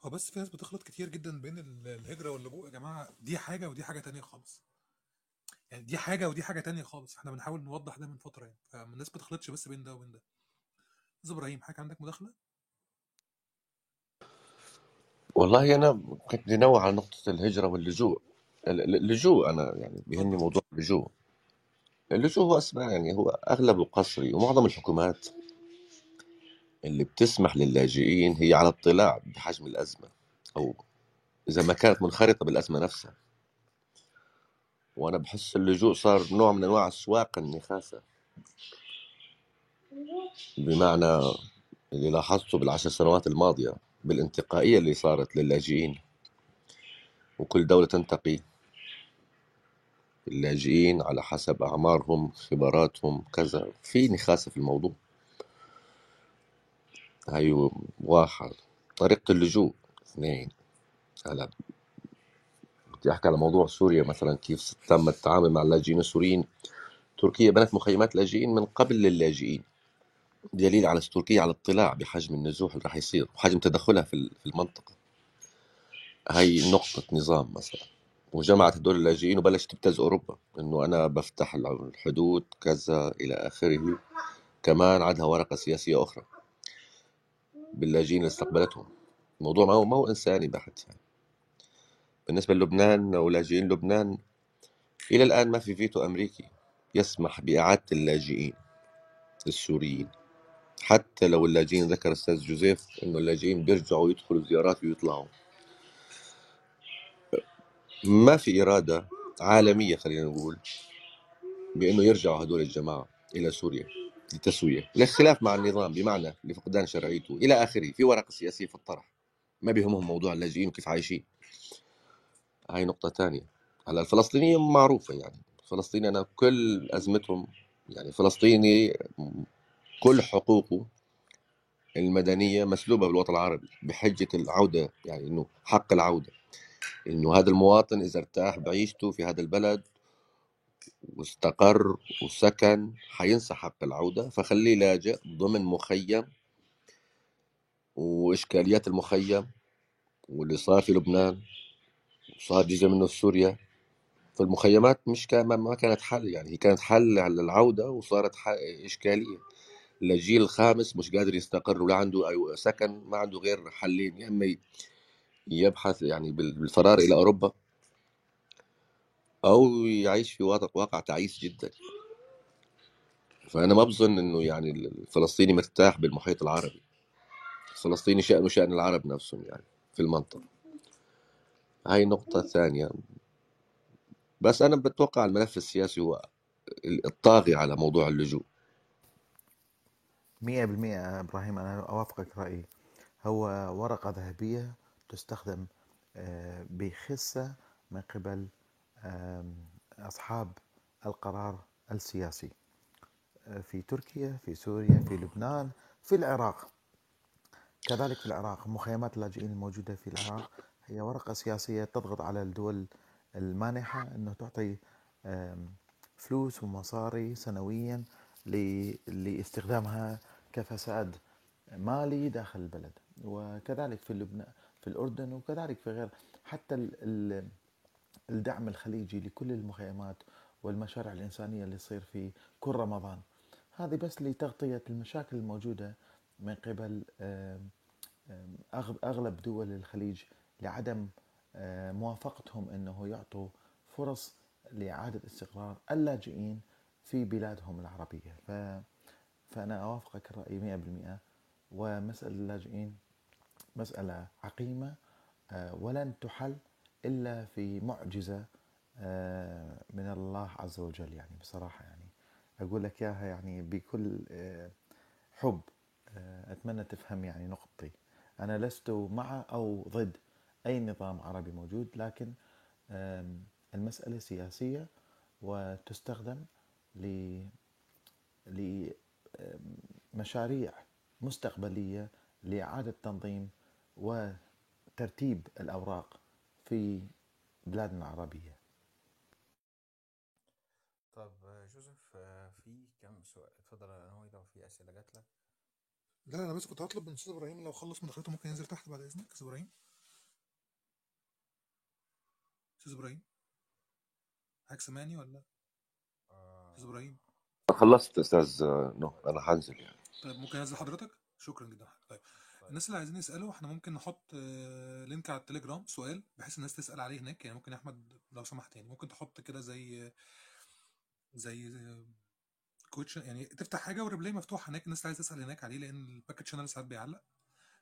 هو بس في ناس بتخلط كتير جدا بين ال- الهجرة واللجوء. يا جماعة دي حاجة ودي حاجة تانية خالص. يعني دي حاجة ودي حاجة تانية خالص. إحنا بنحاول نوضح ده من فترة يعني. فالناس بتخلطش بس بين ده وبين ده. أستاذ إبراهيم حضرتك عندك مداخلة؟ والله أنا كنت أنوه على نقطة الهجرة واللجوء. ال- ال- اللجوء أنا يعني بيهمني اتفضل. موضوع اللجوء. اللجوء هو أسمع يعني هو أغلبه قسري ومعظم الحكومات اللي بتسمح للاجئين هي على اطلاع بحجم الأزمة أو إذا ما كانت منخرطة بالأزمة نفسها. وأنا بحس اللجوء صار نوع من أنواع أسواق النخاسة. بمعنى اللي لاحظته بالعشر سنوات الماضية بالانتقائية اللي صارت للاجئين. وكل دولة تنتقي. اللاجئين على حسب أعمارهم خبراتهم كذا. في نخاسة في الموضوع. هاي واحد. طريقة اللجوء. اثنين. هلا بدي أحكي على موضوع سوريا مثلا كيف تم التعامل مع اللاجئين السوريين. تركيا بنت مخيمات لاجئين من قبل اللاجئين دليل على تركيا على اطلاع بحجم النزوح اللي راح يصير وحجم تدخلها في المنطقة. هاي نقطة نظام مثلا. وجمعت هدول اللاجئين وبلشت تبتز أوروبا. إنه أنا بفتح الحدود كذا إلى آخره. كمان عندها ورقة سياسية أخرى. باللاجئين اللي استقبلتهم. الموضوع ما هو ما هو إنساني بحت يعني. بالنسبة للبنان ولاجئين لبنان إلى الآن ما في فيتو أمريكي يسمح بإعادة اللاجئين السوريين. حتى لو اللاجئين ذكر الأستاذ جوزيف إنه اللاجئين بيرجعوا يدخلوا زيارات ويطلعوا. ما في إرادة عالمية خلينا نقول بأنه يرجعوا هدول الجماعة إلى سوريا. للتسوية للخلاف مع النظام بمعنى لفقدان شرعيته إلى آخره في ورقة سياسية في الطرح. ما بيهمهم موضوع اللاجئين وكيف عايشين؟ هاي نقطة تانية. هلأ الفلسطينية معروفة يعني الفلسطيني أنا كل أزمتهم يعني فلسطيني كل حقوقه المدنية مسلوبة بالوطن العربي بحجة العودة يعني إنه حق العودة إنه هذا المواطن إذا ارتاح بعيشته في هذا البلد واستقر وسكن حينسى حق العودة فخليه لاجئ ضمن مخيم وإشكاليات المخيم واللي صار في لبنان وصار جزء منه في سوريا. فالمخيمات مش كان ما كانت حل يعني هي كانت حل على العودة وصارت إشكالية. للجيل الخامس مش قادر يستقر ولا عنده أي سكن ما عنده غير حلين يا إما يبحث يعني بالفرار إلى أوروبا. أو يعيش في واقع, واقع تعيس جدا. فأنا ما بظن إنه يعني الفلسطيني مرتاح بالمحيط العربي. الفلسطيني شأنه شأن العرب نفسهم يعني في المنطقة. هاي نقطة ثانية. بس أنا بتوقع الملف السياسي هو الطاغي على موضوع اللجوء. مية بالمية إبراهيم أنا أوافقك رأيي. هو ورقة ذهبية تستخدم آه، بخسة من قبل أصحاب القرار السياسي آه، في تركيا في سوريا في لبنان في العراق. كذلك في العراق مخيمات اللاجئين الموجودة في العراق هي ورقة سياسية تضغط على الدول المانحة أنه تعطي فلوس ومصاري سنويا لاستخدامها كفساد مالي داخل البلد. وكذلك في لبنان في الأردن وكذلك في غير. حتى الدعم الخليجي لكل المخيمات والمشاريع الإنسانية اللي تصير في كل رمضان. هذه بس لتغطية المشاكل الموجودة من قبل أغلب دول الخليج لعدم موافقتهم أنه يعطوا فرص لإعادة استقرار اللاجئين في بلادهم العربية. ف... فأنا أوافقك الرأي 100% ومسألة اللاجئين مسألة عقيمة آه، ولن تحل. إلا في معجزة آه، من الله عز وجل يعني بصراحة يعني. أقول لك إياها يعني بكل آه، حب أتمنى تفهم يعني نقطتي. أنا لست مع أو ضد أي نظام عربي موجود لكن المسألة سياسية وتستخدم لمشاريع مستقبلية لإعادة تنظيم وترتيب الأوراق. في بلادنا العربية؟ طب جوزيف في كم سؤال؟ اتفضل أنا هو لو في أسئلة جات لك. لا أنا بس كنت هطلب من أستاذ إبراهيم لو خلص مداخلته ممكن ينزل تحت بعد إذنك. أستاذ إبراهيم. أستاذ إبراهيم. حضرتك سامعني ولا؟ آه. أستاذ إبراهيم. خلصت أستاذ no أنا هنزل يعني. طيب ممكن انزل حضرتك؟ شكرا جدا. طيب الناس اللي عايزين يسألوا إحنا ممكن نحط آه، link على التليجرام سؤال بحيث الناس تسأل عليه هناك. يعني ممكن يا أحمد لو سمحت يعني ممكن تحط كده زي زي كوتش يعني تفتح حاجة و reply مفتوح هناك الناس اللي عايز تسأل هناك عليه لأن ال back channel ساعات بيعلق.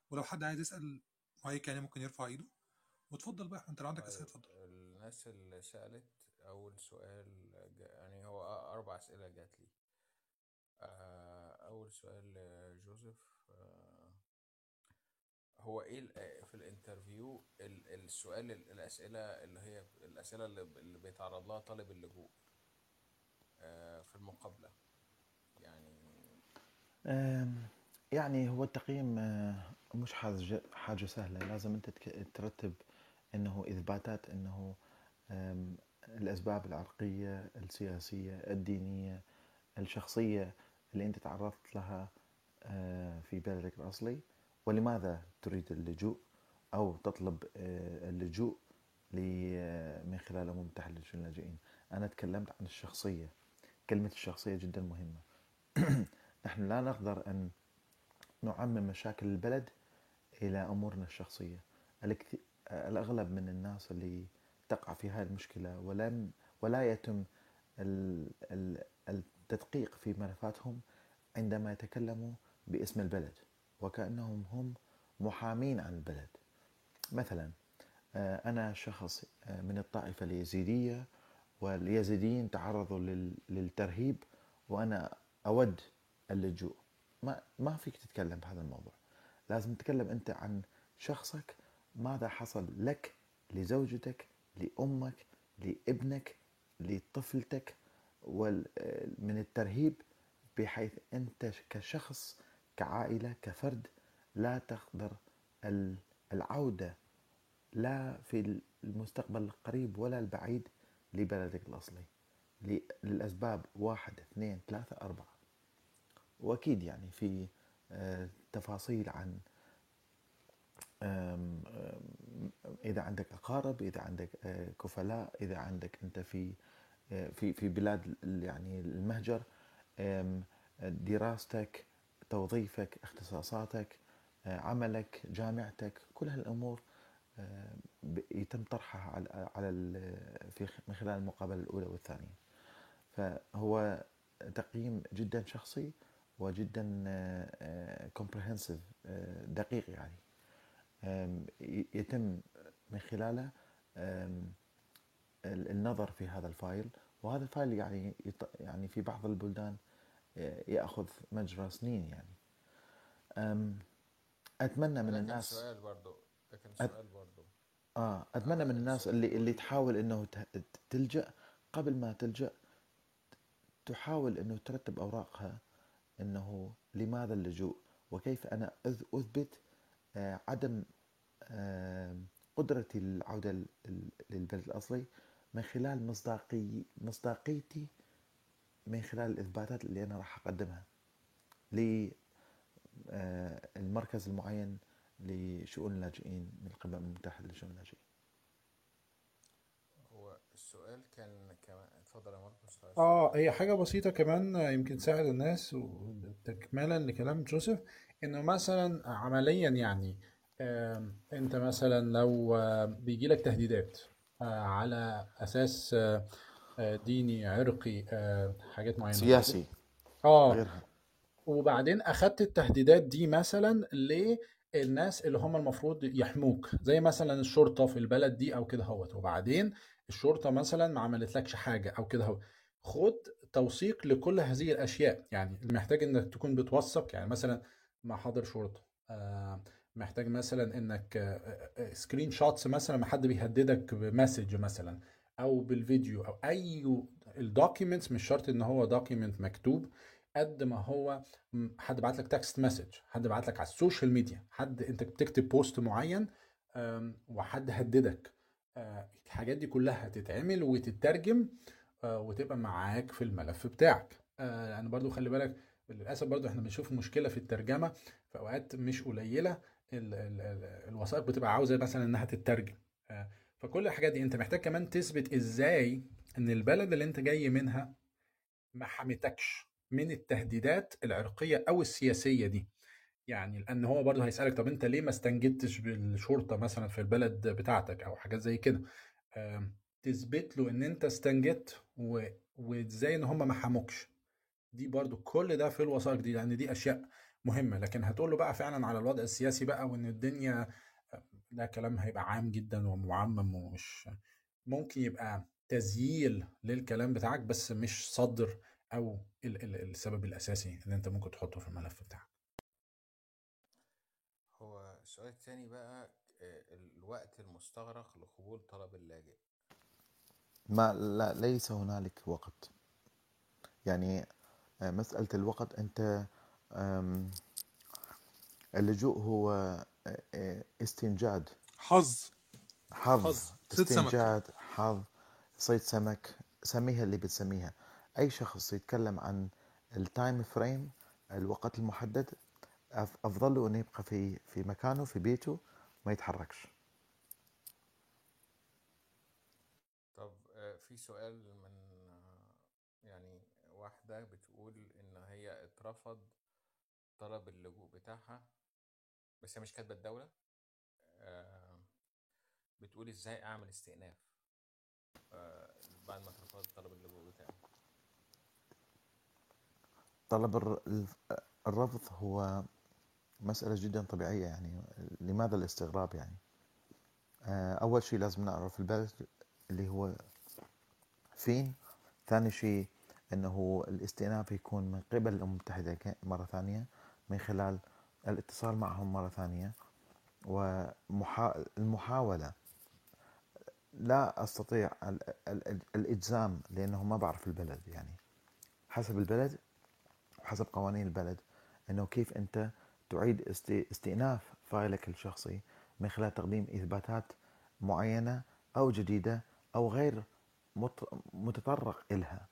ولو حد عايز يسأل مايك يعني ممكن يرفع إيده. وتفضل بقى أنت لو عندك أسئلة اتفضل. طيب، الناس اللي سألت أول سؤال يعني هو أربع أسئلة جات لي. آه، أول سؤال جوزيف هو إيه آه، في الانترفيو السؤال الأسئلة اللي هي الأسئلة اللي بيتعرض لها طالب اللجوء آه، في المقابلة. يعني يعني هو التقييم آه، مش حاجة سهلة. لازم أنت ترتب أنه إثباتات أنه الأسباب العرقية السياسية الدينية الشخصية اللي أنت تعرضت لها في بلدك الأصلي. ولماذا تريد اللجوء أو تطلب آه، اللجوء آه، من خلال الأمم المتحدة للشؤون اللاجئين؟ أنا تكلمت عن الشخصية. كلمة الشخصية جدا مهمة. نحن لا نقدر أن نعمم مشاكل البلد إلى أمورنا الشخصية. الأغلب من الناس اللي تقع في هذه المشكلة ولم ولا يتم ال- ال- التدقيق في ملفاتهم عندما يتكلموا باسم البلد. وكأنهم هم محامين عن البلد. مثلا آه، أنا شخص آه، من الطائفة اليزيدية واليزيديين تعرضوا لل- للترهيب وأنا أود اللجوء. ما ما فيك تتكلم بهذا الموضوع. لازم تتكلم أنت عن شخصك. ماذا حصل لك لزوجتك لأمك لابنك لطفلتك آه، من الترهيب بحيث أنت كشخص كعائلة كفرد لا تقدر ال- العودة لا في المستقبل القريب ولا البعيد لبلدك الأصلي. ل- للأسباب واحد اثنين ثلاثة أربعة. وأكيد يعني في آه، تفاصيل عن إذا عندك أقارب إذا عندك آه، كفلاء إذا عندك أنت في آه، في في بلاد يعني المهجر دراستك توظيفك اختصاصاتك آه، عملك جامعتك كل هالأمور آه، يتم طرحها على في من خلال المقابلة الأولى والثانية. فهو تقييم جدا شخصي وجدا comprehensive دقيق يعني. يتم من خلاله النظر في هذا ال file. وهذا ال file يعني يعني في بعض البلدان آه، يأخذ مجرى سنين يعني. أتمنى من الناس سؤال برضو ده كان سؤال برضو. آه أتمنى من الناس اللي اللي تحاول إنه تلجأ قبل ما تلجأ تحاول إنه ترتب أوراقها إنه لماذا اللجوء؟ وكيف أنا أثبت آه، عدم قدرتي للعوده للبلد الأصلي من خلال مصداقي مصداقيتي من خلال الإثباتات اللي أنا راح أقدمها للمركز المعين لشؤون اللاجئين من قبل الامم المتحده لشؤون اللاجئين. هو السؤال كان كمان اتفضل يا ماركوس آه هي حاجة بسيطة كمان آه، يمكن تساعد الناس وتكمالا لكلام جوزيف إنه مثلا عمليا يعني أنت مثلا لو بيجي لك تهديدات آه، على أساس آه، آه، ديني عرقي آه، حاجات معينة. سياسي. آه. غيرها. وبعدين أخدت التهديدات دي مثلا للناس اللي هم المفروض يحموك زي مثلا الشرطة في البلد دي أو كده هوت. وبعدين الشرطة مثلا ما عملتلكش حاجة أو كده هو خد توثيق لكل هذه الأشياء. يعني محتاج إنك تكون بتوثق. يعني مثلا محاضر شرطة. آه، محتاج مثلا إنك screenshots مثلا ما حد بيهددك ب message مثلا. أو بالفيديو أو أي ال documents مش شرط إن هو document مكتوب قد ما هو حد بعت لك text message حد بعت لك على ال social media حد أنت بتكتب post معين وحد هددك. آه، الحاجات دي كلها تتعمل وتترجم آه، وتبقى معاك في الملف بتاعك. آه، يعني برضو خلي بالك للأسف برضو إحنا بنشوف مشكلة في الترجمة في أوقات مش قليلة ال ال ال الوثائق بتبقى عاوزة مثلا إنها تترجم. فكل الحاجات دي انت محتاج كمان تثبت إزاي ان البلد اللي انت جاي منها ما حمتكش من التهديدات العرقية أو السياسية دي. يعني لأن هو برضه هيسألك طب انت ليه ما استنجدتش بالشرطة مثلا في البلد بتاعتك أو حاجات زي كده؟ تثبت له ان انت استنجدت و... وازاي ان هم ما حموكش. دي برضو كل ده في الوثائق دي لأن دي اشياء مهمة. لكن هتقول له بقى فعلا على الوضع السياسي بقى وان الدنيا ده كلام هيبقى عام جدا ومعمم ومش ممكن يبقى تزييل للكلام بتاعك بس مش صدر أو ال ال السبب الأساسي اللي أنت ممكن تحطه في الملف بتاعك. هو السؤال التاني بقى الوقت المستغرق لقبول طلب اللاجئ. ما لا ليس هنالك وقت. يعني مسألة الوقت أنت آم، اللجوء هو استنجاد. حظ. حظ. حظ. صيد سمك. استنجاد حظ. صيد سمك. سميها اللي بتسميها. أي شخص يتكلم عن ال time frame الوقت المحدد أفضل له إنه يبقى في في مكانه في بيته ما يتحركش. طب آه، في سؤال من آه، يعني واحدة بتقول إن هي اترفض طلب اللجوء بتاعها. بس هي مش كاتبة الدولة. آه، بتقول إزاي أعمل استئناف. آه، بعد ما اترفض طلب اللجوء بتاعي. طلب الرفض هو مسألة جدا طبيعية يعني. لماذا الاستغراب يعني؟ آه، أول شيء لازم نعرف البلد اللي هو فين. ثاني شيء أنه الاستئناف يكون من قبل الأمم المتحدة مرة ثانية من خلال الاتصال معهم مرة ثانية. والمحاولة لا أستطيع ال- ال- ال- الإجزام لأنه ما بعرف البلد يعني. حسب البلد وحسب قوانين البلد إنه كيف أنت تعيد است- استئناف file ك الشخصي من خلال تقديم إثباتات معينة أو جديدة أو غير مت- متطرق إلها.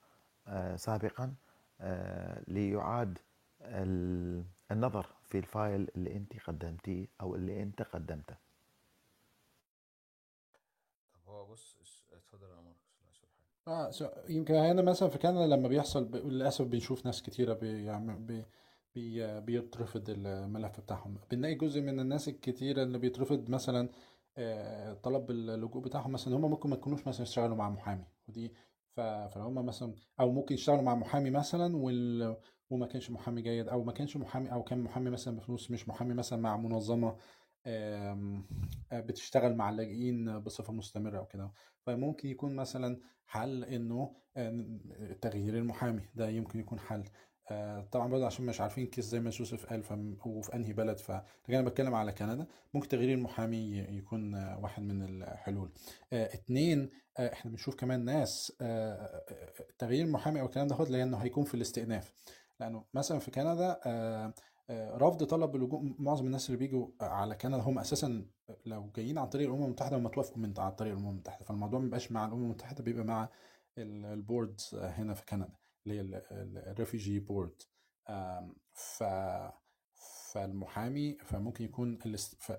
آه، سابقا آه، ليعاد ال- النظر في ال file اللي انت قدمتيه أو اللي انت قدمته. طب هو بص اتفضل يا حاجة. آه so يمكن هنا مثلا في كندا لما بيحصل ب... للأسف بنشوف ناس كتيرة بيعمل بي... بي... بيترفض الملف بتاعهم. بنلاقي جزء من الناس الكتيرة اللي بيترفض مثلا آه، طلب اللجوء بتاعهم مثلا هم ممكن ما يكونوش مثلا يشتغلوا مع محامي. ودي ف... فهم مثلا أو ممكن يشتغلوا مع محامي مثلا وال... وما كانش محامي جيد أو ما كانش محامي أو كان محامي مثلا بفلوس مش محامي مثلا مع منظمة آه، بتشتغل مع اللاجئين بصفة مستمرة أو كده. فممكن يكون مثلا حل إنه آه، تغيير المحامي ده يمكن يكون حل. آه، طبعا برضه عشان مش عارفين كيس زي ما يوسف قال وفي أنهي بلد ف أنا بتكلم على كندا. ممكن تغيير المحامي يكون واحد من الحلول. آه، إحنا بنشوف كمان ناس تغيير المحامي أو الكلام ده هو لأنه هيكون في الاستئناف. لأنه مثلا في كندا آه، آه، رفض طلب اللجوء معظم الناس اللي بيجوا على كندا هم أساسا لو جايين عن طريق الأمم المتحدة هم توافقوا من عن طريق الأمم المتحدة فالموضوع ما بيبقاش مع الأمم المتحدة بيبقى مع ال board هنا في كندا اللي هي ال Refugee Board ف فالمحامي فممكن يكون.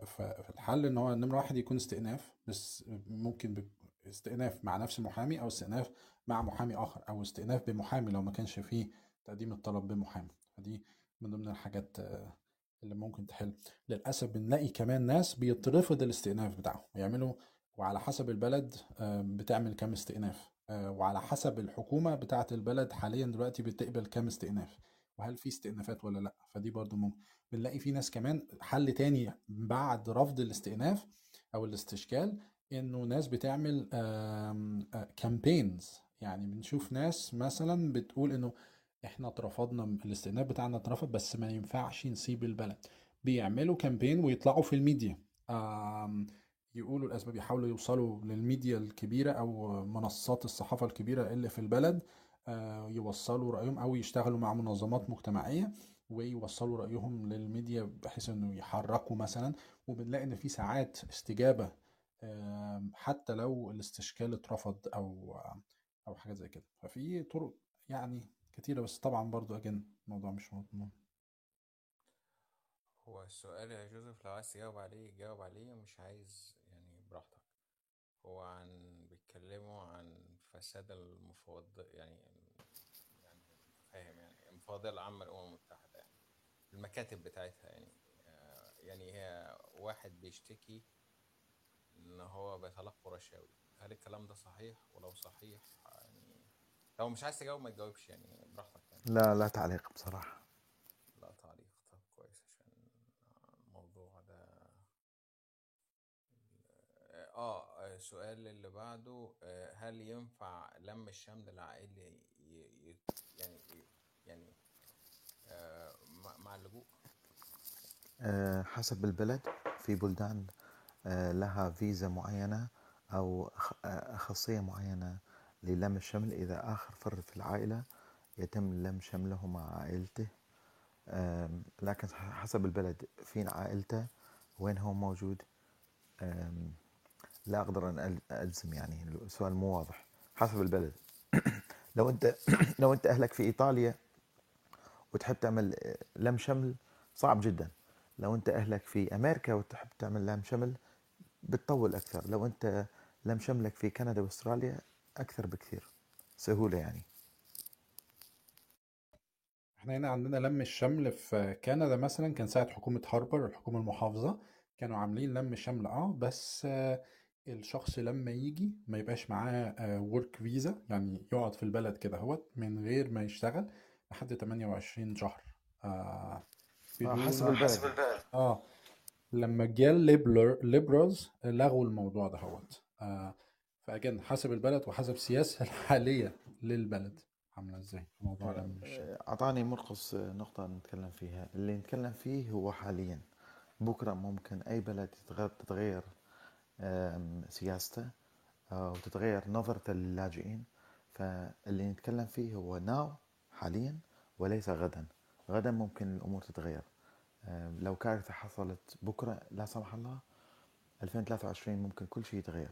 فالحل إن هو نمرة واحد يكون استئناف بس ممكن. استئناف مع نفس المحامي أو استئناف مع محامي آخر أو استئناف بمحامي لو ما كانش فيه تقديم الطلب بمحامي. فدي من ضمن الحاجات آه، اللي ممكن تحل. للأسف بنلاقي كمان ناس بيترفض الاستئناف بتاعهم. يعملوا وعلى حسب البلد آه، بتعمل كام استئناف. آه، وعلى حسب الحكومة بتاعة البلد حاليا دلوقتي بتقبل كام استئناف. وهل في استئنافات ولا لأ؟ فدي برضو ممكن. بنلاقي في ناس كمان حل تاني بعد رفض الاستئناف أو الاستشكال إنه ناس بتعمل campaigns يعني بنشوف ناس مثلا بتقول إنه إحنا اترفضنا الاستئناف بتاعنا اترفض بس ما ينفعش نسيب البلد. بيعملوا campaign ويطلعوا في الميديا. يقولوا الأسباب يحاولوا يوصلوا للميديا الكبيرة أو منصات الصحافة الكبيرة اللي في البلد. آه، يوصلوا رأيهم أو يشتغلوا مع منظمات مجتمعية ويوصلوا رأيهم للميديا بحيث إنه يحركوا مثلا. وبنلاقي إن في ساعات استجابة حتى لو الاستشكال اترفض أو أو حاجة زي كده. ففي طرق يعني كتيرة بس طبعا برضو أجن الموضوع مش مضمون. هو السؤال يا جوزيف لو عايز تجاوب عليه جاوب عليه مش عايز يعني براحتك. هو عن بيتكلموا عن فساد المفوض يعني يعني فاهم يعني المفوضية العامة للأمم المتحدة يعني المكاتب بتاعتها يعني آه، يعني هي واحد بيشتكي إن هو بيتلقى رشاوي هل الكلام ده صحيح؟ ولو صحيح لو مش عايز تجاوب ما تجاوبش يعني براحتك يعني. لا لا تعليق بصراحة. لا تعليق. طب كويس عشان الموضوع ده آه السؤال اللي بعده آه، هل ينفع لم الشمل العائلي ي- يعني يعني آه، مع اللجوء؟ آه، حسب البلد في بلدان آه، لها فيزا معينة أو أخ- آه، خاصية معينة. للم الشمل إذا آخر فرد في العائلة يتم لم شمله مع عائلته. لكن حسب البلد فين عائلته وين هو موجود لا أقدر أن أجزم يعني. السؤال مو واضح. حسب البلد. لو أنت لو أنت أهلك في إيطاليا وتحب تعمل آه، لم شمل صعب جدا. لو أنت أهلك في أمريكا وتحب تعمل لهم شمل بتطول أكثر. لو أنت لم شملك في كندا وأستراليا أكثر بكثير سهولة يعني. إحنا هنا عندنا لم الشمل في كندا مثلا كان ساعة حكومة هاربر الحكومة المحافظة كانوا عاملين لم شمل آه بس آه، الشخص لما يجي ما يبقاش معاه ورك فيزا يعني يقعد في البلد كده هوت من غير ما يشتغل لحد 28 شهر آه آه بدون حسب البلد. آه لما جه الليبرال ليبرالز لغوا الموضوع ده هوت آه فأجن حسب البلد وحسب السياسة الحالية للبلد. عاملة إزاي؟ في موضوع لم الشمل أعطاني مرقص نقطة نتكلم فيها. اللي نتكلم فيه هو حاليا. بكرة ممكن أي بلد تتغير سياسته آه، وتتغير نظرته للاجئين فاللي نتكلم فيه هو ناو حاليا وليس غدا. غدا ممكن الأمور تتغير. لو كارثة حصلت بكرة لا سمح الله 2023 ممكن كل شيء يتغير.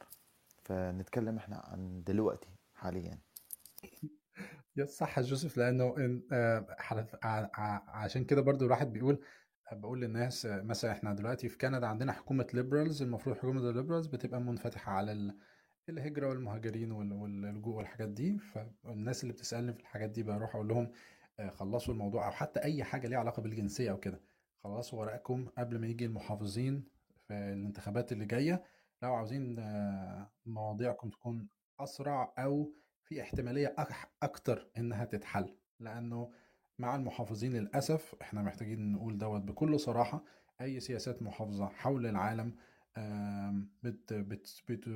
فنتكلم إحنا عن دلوقتي حاليا. يا صح جوزيف لأنه آه، عشان كده برضو الواحد بيقول بقول للناس مثلا إحنا دلوقتي في كندا عندنا حكومة liberals المفروض حكومة ال liberals بتبقى منفتحة على ال- الهجرة والمهاجرين وال- واللجوء والحاجات دي. فالناس اللي بتسألني في الحاجات دي بروح أقول لهم آه، خلصوا الموضوع أو حتى أي حاجة ليها علاقة بالجنسية أو كده. خلصوا ورقكم قبل ما يجي المحافظين في الانتخابات اللي جاية. لو عاوزين مواضيعكم تكون أسرع أو في احتمالية أك- أكتر إنها تتحل لأنه مع المحافظين للأسف إحنا محتاجين نقول دوت بكل صراحة أي سياسات محافظة حول العالم آم، بت بت بت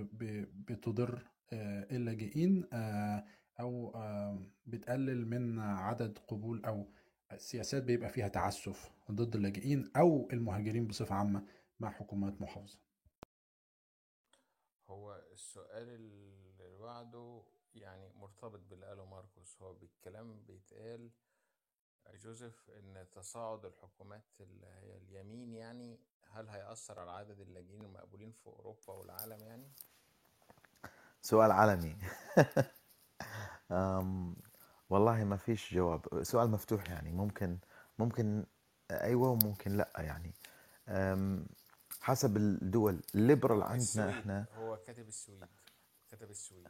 بتضر اللاجئين آه، أو آم، بتقلل من عدد قبول أو السياسات بيبقى فيها تعسف ضد اللاجئين أو المهاجرين بصفة عامة مع حكومات محافظة. هو السؤال اللي بعده يعني مرتبط باللي قاله ماركوس. هو بالكلام بيتقال جوزيف إن تصاعد الحكومات اللي هي اليمين يعني هل هيأثر على عدد اللاجئين المقبولين في أوروبا والعالم يعني؟ سؤال عالمي والله ما فيش جواب. سؤال مفتوح يعني. ممكن ممكن أيوه وممكن لأ يعني. حسب الدول. الليبرال عندنا السويد إحنا. هو كاتب السويد. كتب السويد.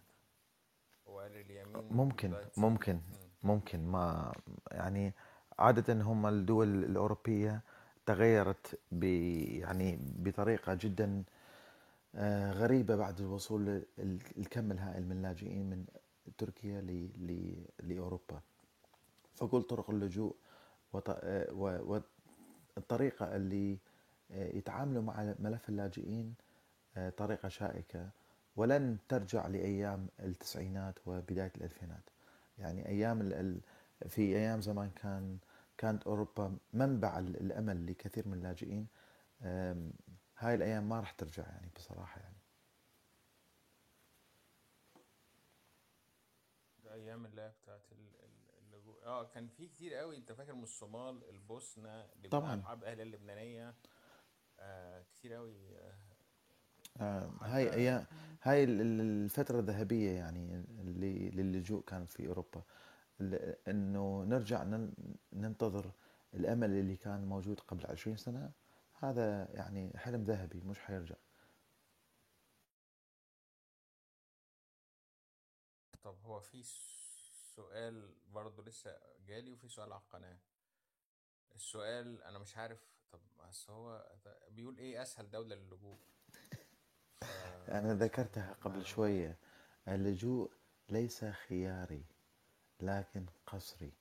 هو قال اليمين ممكن ممكن مم. ممكن. ما يعني عادة هم الدول الأوروبية تغيرت ب يعني بطريقة جدا آه، غريبة بعد الوصول الكم الهائل من اللاجئين من تركيا ل- ل- لأوروبا. فكل طرق اللجوء وط- آه، و- والطريقة اللي يتعاملوا مع ملف اللاجئين آه، طريقة شائكة. ولن ترجع لأيام التسعينات وبداية الألفينات. يعني أيام ال- في أيام زمان كان كانت أوروبا منبع ال- الأمل لكثير من اللاجئين. هاي الأيام ما راح ترجع يعني بصراحة يعني. أيام اللي بتاعت ال- ال- اللجوء. آه كان في كتير قوي. أنت فاكر من الصومال البوسنة طبعا. عرب أهل اللبنانية؟ آه كتير قوي آه آه، هاي أيام هاي ال- ال- الفترة الذهبية يعني اللي للجوء كانت في أوروبا. ال- إنه نرجع نن- ننتظر الأمل اللي كان موجود قبل عشرين سنة. هذا يعني حلم ذهبي مش حيرجع. طب هو في سؤال برضه لسه جالي وفي سؤال على القناة. السؤال أنا مش عارف طب بس هو بيقول إيه أسهل دولة للجوء ف أنا ذكرتها قبل شوية. اللجوء ليس خياري لكن قسري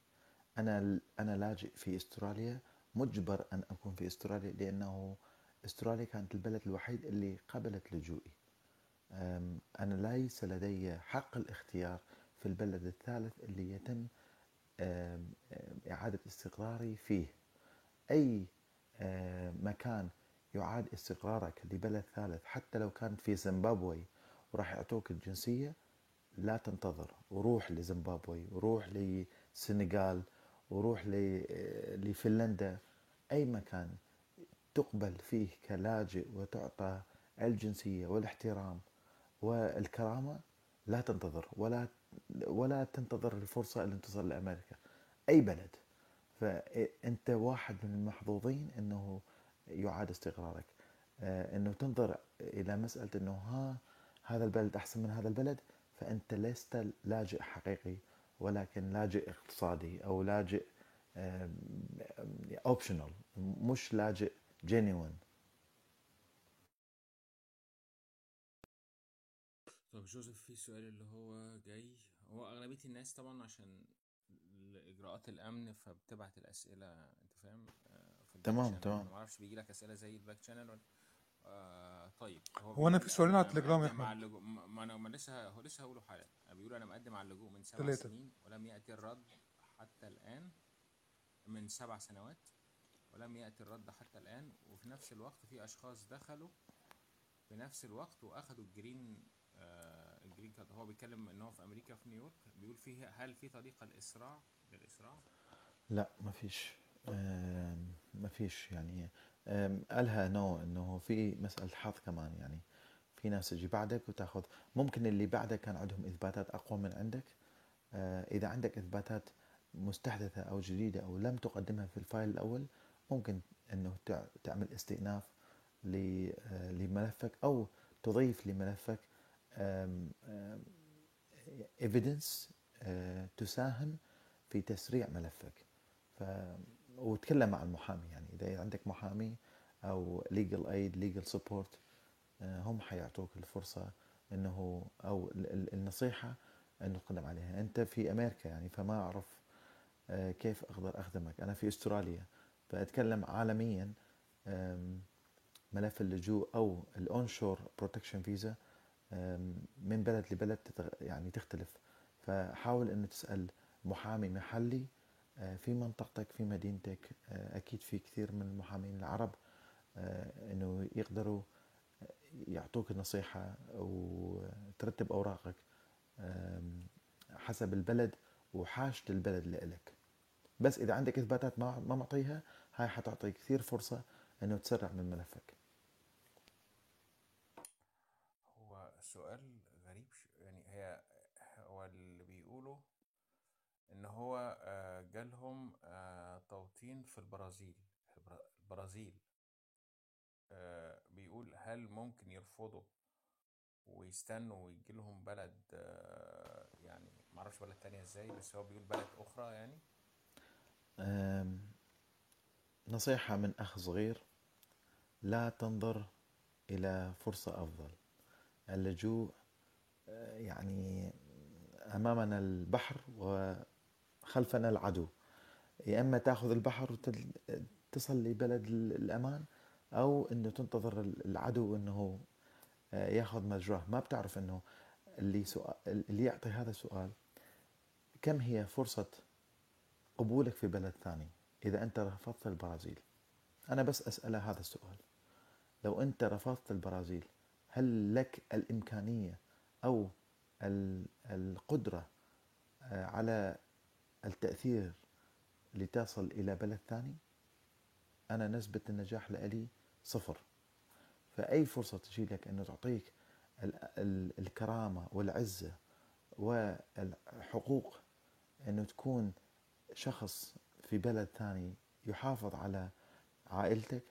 أنا أنا لاجئ في أستراليا. مجبر أن أكون في أستراليا لأنه أستراليا كانت البلد الوحيد اللي قبلت لجوئي. أنا ليس لدي حق الاختيار في البلد الثالث اللي يتم إعادة استقراري فيه. أم، مكان يعاد استقرارك لبلد ثالث. حتى لو كانت في زيمبابوي وراح يعطوك الجنسية لا تنتظر. وروح لزيمبابوي وروح للسنغال وروح ل- لفنلندا. أي مكان تقبل فيه كلاجئ وتعطى الجنسية والاحترام والكرامة لا تنتظر. ولا ولا تنتظر الفرصة اللي تصل لأمريكا. أي بلد. فأنت واحد من المحظوظين أنه يعاد استقرارك. آه، أنه تنظر إلى مسألة أنه ها هذا البلد أحسن من هذا البلد فأنت لست لاجئ حقيقي ولكن لاجئ اقتصادي أو لاجئ اوبشنال مش لاجئ جينيون طب جوزيف في سؤال اللي هو جاي. هو أغلبية الناس طبعا عشان إجراءات الأمن فبتبعت الأسئلة أنت فاهم؟ آه، في الباك تمام شانل. تمام. ما أعرفش بيجي لك أسئلة زي الباك شانل ولا آه طيب. هو هو أنا في سؤالين على التليجرام يا أحمد. ما أنا ما لسه هو لسه هقوله حالا. بيقول أنا مقدم على اللجوء من سبع ثلاثة سنين ولم يأتي الرد حتى الآن. من سبع سنوات ولم يأتي الرد حتى الآن. وفي نفس الوقت في أشخاص دخلوا في نفس الوقت وأخدوا ال Green آه ال Green Card. هو بيتكلم إن هو في أمريكا في نيويورك. بيقول فيه هل في طريقه للاسراع للاسراع لا ما فيش. ما فيش يعني. قالها no إنه في مسألة حظ كمان يعني. في ناس تجي بعدك وتأخذ. ممكن اللي بعدك كان عندهم إثباتات أقوى من عندك. آه، إذا عندك إثباتات مستحدثة أو جديدة أو لم تقدمها في الفايل الأول ممكن إنه تع- تعمل استئناف آه، لملفك أو تضيف لملفك evidence آه، تساهم في تسريع ملفك. ف وتكلم مع المحامي يعني إذا عندك محامي أو aid legal support آه، هم حيعطوك الفرصة إنه أو ال- ال- النصيحة إنه تقدم عليها. أنت في أمريكا يعني فما أعرف آه، كيف أقدر أخدمك. أنا في أستراليا فأتكلم عالميا ملف اللجوء أو ال onshore protection visa من بلد لبلد يعني تختلف. فحاول إنه تسأل محامي محلي آه، في منطقتك في مدينتك آه، أكيد في كثير من المحامين العرب آه، إنه يقدروا يعطوك النصيحه وترتب أوراقك حسب البلد وحاجة البلد لإلك. بس إذا عندك إثباتات ما معطيها هاي حتعطي كثير فرصة إنه تسرع من ملفك. هو سؤال غريب ش- يعني هي هو اللي بيقوله إن هو آه، جالهم آه، توطين في البرازيل البرا- البرازيل. آه، بيقول هل ممكن يرفضوا ويستنوا ويجي لهم بلد يعني معرفش بلد تانية إزاي بس هو بيقول بلد أخرى يعني؟ نصيحة من أخ صغير لا تنظر إلى فرصة أفضل. اللجوء يعني أمامنا البحر وخلفنا العدو. يا إما تأخذ البحر وتصل لبلد ال- الأمان أو أنه تنتظر العدو أنه آه، يأخذ مجراه. ما بتعرف أنه اللي سؤال اللي يعطي هذا السؤال كم هي فرصة قبولك في بلد ثاني إذا أنت رفضت البرازيل؟ أنا بس أسأله هذا السؤال. لو أنت رفضت البرازيل هل لك الإمكانية أو ال- القدرة آه، على التأثير لتصل إلى بلد ثاني؟ أنا نسبة النجاح لإلي صفر. فأي فرصة تجي لك أنه تعطيك ال- ال- الكرامة والعزة والحقوق أنه تكون شخص في بلد ثاني يحافظ على عائلتك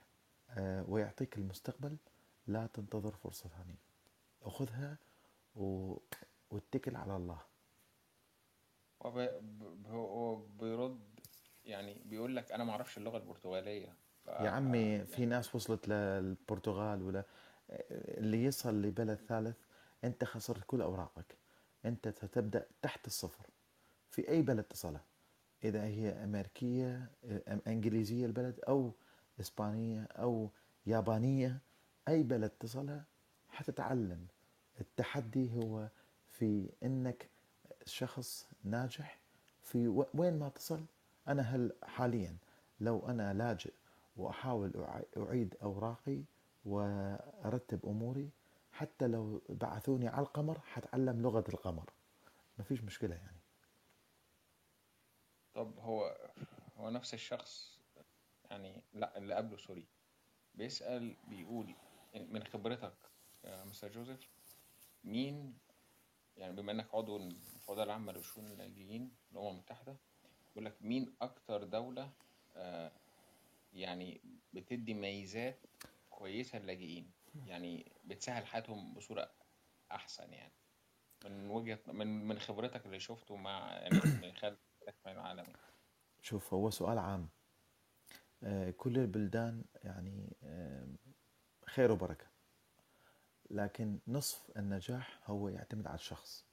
آه، ويعطيك المستقبل لا تنتظر فرصة ثانية. أخذها. واتكل على الله. هو بي- ب- هو بيرد يعني بيقول لك أنا ما أعرفش اللغة البرتغالية. ف يا عمي في ناس وصلت للبرتغال ولا اللي يصل لبلد ثالث أنت خسرت كل أوراقك. أنت ستبدأ تحت الصفر في أي بلد تصله. إذا هي أمريكية إنجليزية البلد أو إسبانية أو يابانية أي بلد تصلها حتتعلم. التحدي هو في إنك شخص ناجح في وين ما تصل أنا هل حاليا لو أنا لاجئ وأحاول أع- أعيد أوراقي وأرتب أموري حتى لو بعثوني على القمر حتعلم لغة القمر. ما فيش مشكلة يعني. طب هو هو نفس الشخص يعني لا اللي قبله سوري بيسأل بيقول من خبرتك يا مستر جوزيف مين يعني بما إنك عضو المفوضية العامة لشؤون اللاجئين الأمم المتحدة بيقول لك مين أكتر دولة آه، يعني بتدي ميزات كويسة للاجئين؟ يعني بتسهل حياتهم بصورة أحسن يعني. من وجهة من من خبرتك اللي شفته مع من خلال العالم. شوف هو سؤال عام. آه، كل البلدان يعني آه، خير وبركة. لكن نصف النجاح هو يعتمد على الشخص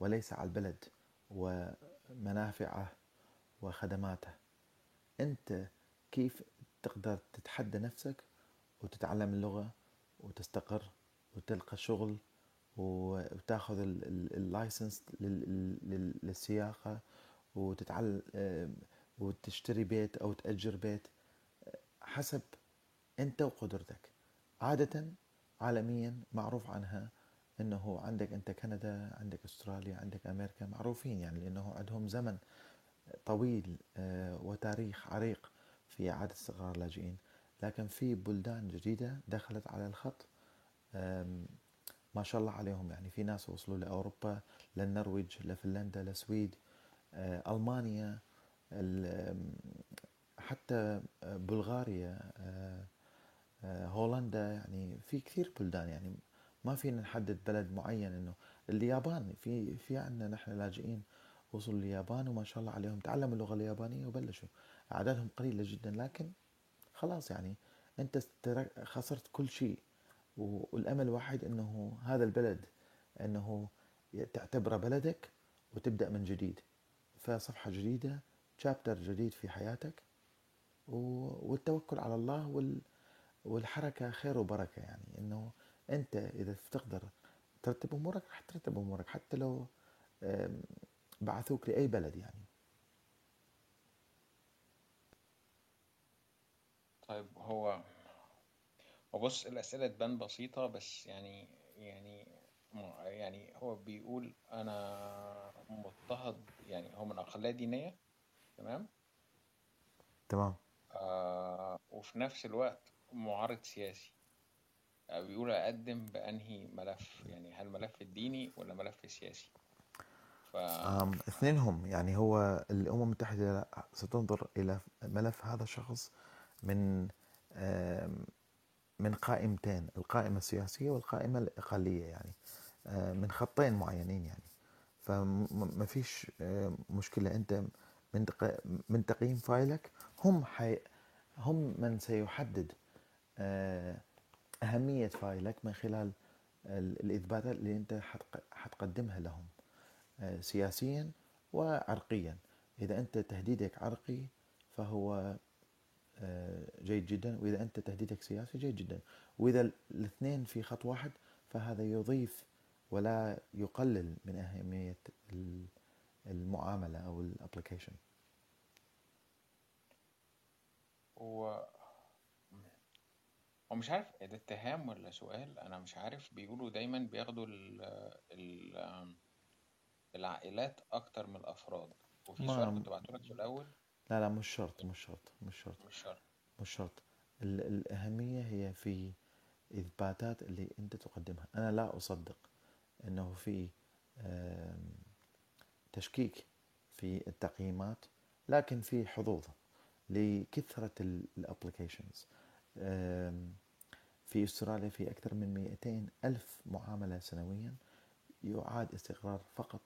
وليس على البلد ومنافعه وخدماته. أنت كيف تقدر تتحدى نفسك وتتعلم اللغة وتستقر وتلقى شغل وتأخذ اللايسنس للسياقة وتتعلم وتشتري بيت أو تأجر بيت؟ حسب أنت وقدرتك. عادة عالميا معروف عنها إنه عندك أنت كندا عندك أستراليا عندك أمريكا معروفين يعني لأنه عندهم زمن طويل آه، وتاريخ عريق في إعادة استقرار اللاجئين. لكن في بلدان جديدة دخلت على الخط ما شاء الله عليهم يعني. في ناس وصلوا لأوروبا للنرويج لفنلندا للسويد آه، ألمانيا حتى بلغاريا آه، هولندا يعني في كثير بلدان يعني ما فينا نحدد بلد معين إنه اليابان في في عندنا نحن لاجئين وصلوا اليابان وما شاء الله عليهم تعلموا اللغة اليابانية وبلشوا. أعدادهم قليلة جدا لكن خلاص يعني أنت خسرت كل شيء. والأمل واحد إنه هذا البلد إنه تعتبره بلدك وتبدأ من جديد. فصفحة جديدة شابتر جديد في حياتك والتوكل على الله والحركة خير وبركة يعني إنه أنت إذا بتقدر ترتب أمورك رح ترتب أمورك حتى لو بعثوك لأي بلد يعني. طيب هو وبص الأسئلة تبان بسيطة بس يعني يعني يعني هو بيقول أنا مضطهد يعني هو من أقلية دينية تمام؟ تمام. آه وفي نفس الوقت معارض سياسي. بيقول أقدم بأنهي ملف؟ يعني هل ملف الديني ولا ملف السياسي ف... اثنينهم. يعني هو الأمم المتحدة ستنظر إلى ملف هذا الشخص من من قائمتين القائمة السياسية والقائمة الإقلية يعني من خطين معينين يعني. فما فيش مشكلة. أنت من من تقييم فايلك هم حي هم من سيحدد أهمية فايلك من خلال الإثباتات اللي أنت حتقدمها لهم آه، سياسيا وعرقيا. إذا أنت تهديدك عرقي فهو آه، جيد جدا وإذا أنت تهديدك سياسي جيد جدا. وإذا الاثنين في خط واحد فهذا يضيف ولا يقلل من أهمية المعاملة أو الابلكيشن هو مش عارف ده اتهام ولا سؤال؟ أنا مش عارف. بيقولوا دايما بياخدوا ال ال العائلات أكتر من الأفراد. وفي سؤال كنت بعته لك في الأول. لا لا مش شرط مش شرط مش شرط. مش شرط. مش شرط. الأهمية هي في إثباتات اللي أنت تقدمها. أنا لا أصدق أنه في تشكيك في التقييمات لكن في حظوظ لكثرة الابلكيشنز في أستراليا في أكثر من 200 ألف معاملة سنويا يعاد استقرار فقط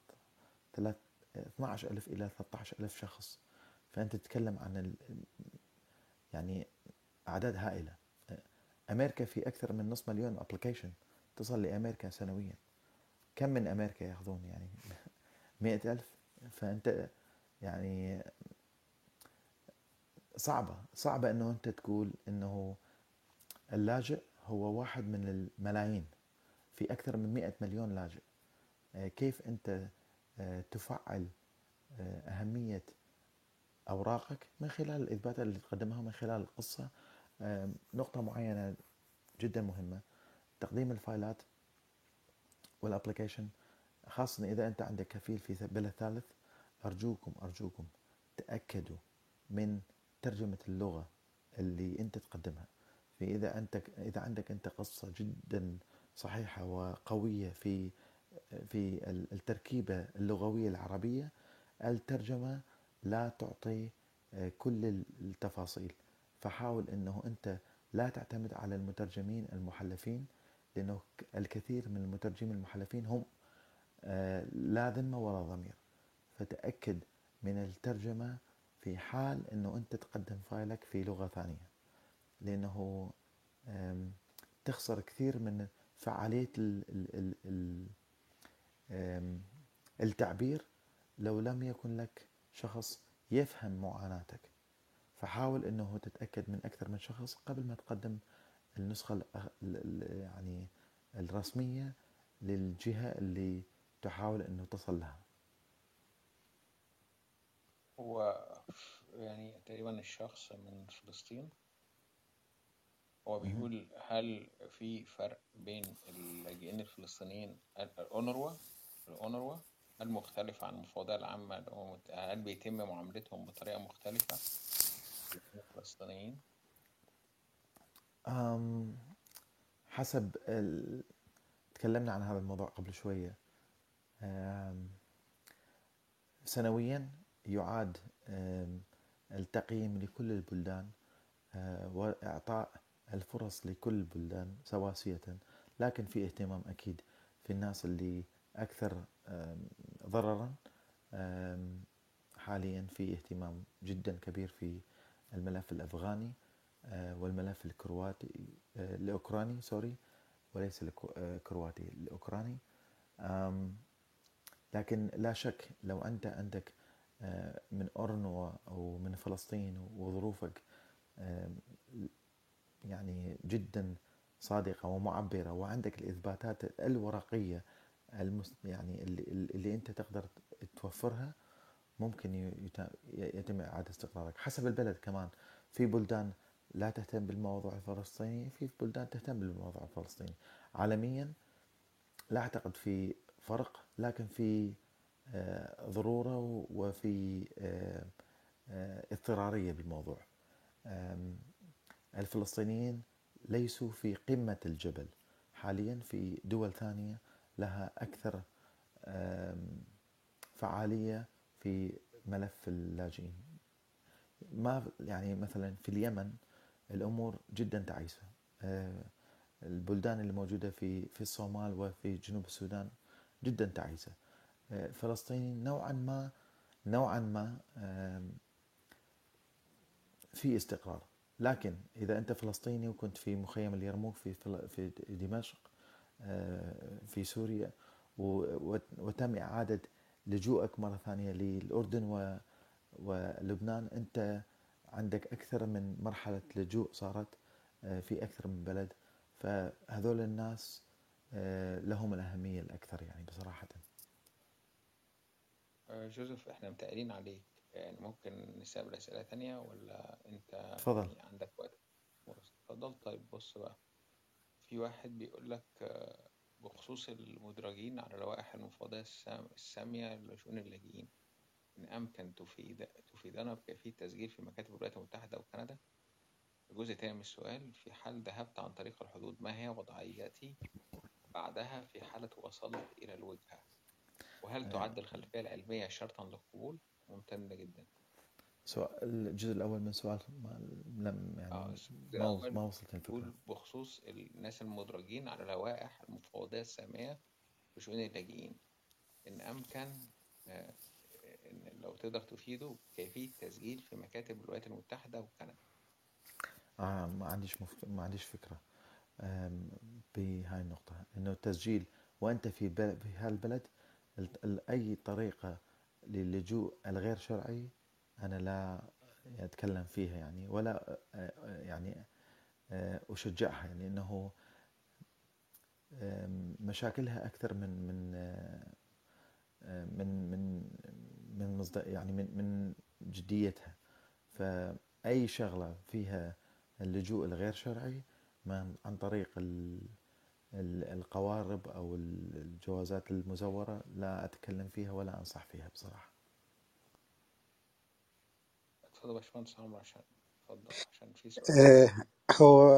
12 ألف إلى 13 ألف شخص. فأنت تتكلم عن يعني أعداد هائلة. أمريكا في أكثر من نصف مليون أبليكيشن تصل لأمريكا سنويا. كم من أمريكا يأخذون يعني؟ مئة ألف. فأنت يعني صعبة صعبة أنه أنت تقول أنه اللاجئ هو واحد من الملايين في أكثر من 100 مليون لاجئ. آه، كيف أنت آه، تفعل آه، أهمية أوراقك من خلال الإثباتات اللي تقدمها من خلال القصة؟ نقطة معينة جدا مهمة. تقديم الفايلات والأبلكيشن خاصة إذا أنت عندك كفيل في بلد ثالث أرجوكم أرجوكم تأكدوا من ترجمة اللغة اللي أنت تقدمها. فإذا أنت إذا عندك أنت قصة جدا صحيحة وقوية في في التركيبة اللغوية العربية الترجمة لا تعطي آه، كل التفاصيل. فحاول أنه أنت لا تعتمد على المترجمين المحلفين لأنه الكثير من المترجمين المحلفين هم آه، لا ذمة ولا ضمير. فتأكد من الترجمة في حال أنه أنت تقدم فايلك في لغة ثانية. لأنه تخسر كثير من فعالية التعبير لو لم يكن لك شخص يفهم معاناتك. فحاول إنه تتأكد من أكثر من شخص قبل ما تقدم النسخة يعني الرسمية للجهة اللي تحاول إنه تصل لها. هو يعني تقريبا الشخص من فلسطين. هو بيقول هل في فرق بين اللاجئين الفلسطينيين الأونروا الأونروا هل مختلف عن المفوضية العامة هل بيتم معاملتهم بطريقة مختلفة الفلسطينيين؟ أم حسب ال... تكلمنا عن هذا الموضوع قبل شوية سنويا يعاد التقييم لكل البلدان أه، وإعطاء الفرص لكل البلدان سواسية لكن في اهتمام أكيد في الناس اللي أكثر ضررا حاليا في اهتمام جدا كبير في الملف الأفغاني أه، والملف الكرواتي أه، الأوكراني سوري وليس الكرواتي الأوكراني. لكن لا شك لو أنت عندك من أورنوا أو من فلسطين وظروفك يعني جدا صادقة ومعبرة وعندك الإثباتات الورقية المس يعني اللي, اللي أنت تقدر توفرها ممكن يتم إعادة استقرارك. حسب البلد كمان. في بلدان لا تهتم بالموضوع الفلسطيني في بلدان تهتم بالموضوع الفلسطيني. عالميا لا أعتقد في فرق لكن في آه، ضرورة وفي آه، آه، اضطرارية بالموضوع. الفلسطينيين ليسوا في قمة الجبل. حاليا في دول ثانية لها أكثر فعالية في ملف اللاجئين. ما يعني مثلا في اليمن الأمور جدا تعيسة. آه، البلدان اللي موجودة في في الصومال وفي جنوب السودان جدا تعيسة. آه، فلسطين نوعا ما نوعا ما في استقرار. لكن إذا أنت فلسطيني وكنت في مخيم اليرموك في في دمشق آه، في سوريا وتم إعادة لجوءك مرة ثانية للأردن ولبنان أنت عندك أكثر من مرحلة لجوء صارت آه، في أكثر من بلد. فهذول الناس آه، لهم الأهمية الأكثر يعني بصراحة. جوزيف إحنا متقلين عليك. يعني ممكن نستقبل أسئلة تانية ولا أنت اتفضل. يعني عندك وقت؟ اتفضل. طيب بص بقى. في واحد بيقول لك آه، بخصوص المدرجين على لوائح المفوضية السامية لشؤون اللاجئين إن أمكن تفيد تفيدنا بكيفية تسجيل في مكاتب الولايات المتحدة وكندا؟ الجزء الثاني من السؤال في حال ذهبت عن طريق الحدود ما هي وضعيتي بعدها في حالة وصلت إلى الوجهة؟ وهل آه. تعد الخلفية العلمية شرطا للقبول؟ ممتنة جدا. سؤال الجزء الأول من سؤال ما لم يعني آه ما, ما وصلت الفكرة. بخصوص الناس المدرجين على لوائح المفوضية السامية بشؤون اللاجئين. إن أمكن آه إن لو تقدر تفيده كيفية تسجيل في مكاتب الولايات المتحدة وكندا. آه ما عنديش مفك... ما عنديش فكرة. بهاي النقطة. إنه التسجيل وأنت في بل... في هالبلد أي طريقة للجوء الغير شرعي أنا لا أتكلم فيها يعني ولا يعني أشجعها يعني أنه مشاكلها أكثر من من من من من مصدق يعني من من جديتها. فأي شغلة فيها اللجوء الغير شرعي عن طريق القوارب أو الجوازات المزورة لا أتكلم فيها ولا أنصح فيها بصراحة. اتفضل يا باشمهندس عمرو عشان اتفضل عشان في سؤال. آه هو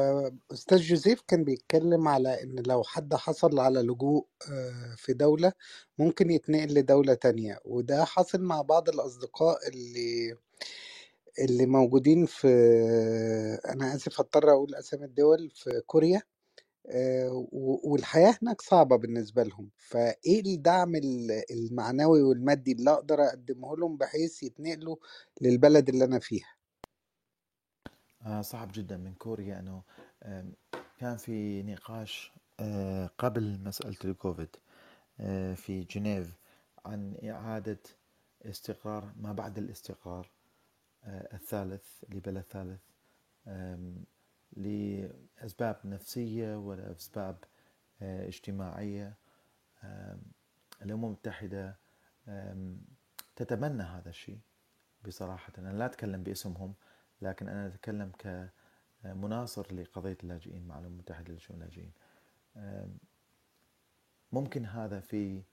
أستاذ جوزيف كان بيتكلم على إن لو حد حصل على لجوء آه، في دولة ممكن يتنقل لدولة تانية وده حاصل مع بعض الأصدقاء اللي اللي موجودين في أنا آسف هضطر أقول أسامي الدول في كوريا. و- والحياة هناك صعبة بالنسبة لهم. فإيه الدعم ال- المعنوي والمادي اللي أقدر أقدمه لهم بحيث يتنقلوا للبلد اللي أنا فيها؟ آه صعب جدا من كوريا إنه كان في نقاش آه قبل مسألة الكوفيد آه في جنيف عن إعادة استقرار ما بعد الاستقرار الثالث لبلد ثالث لأسباب نفسية ولا أسباب آه اجتماعية. الأمم المتحدة تتمنى هذا الشيء بصراحة. أنا لا أتكلم باسمهم لكن أنا أتكلم كمناصر لقضية اللاجئين مع الأمم المتحدة لشؤون اللاجئين. ممكن هذا في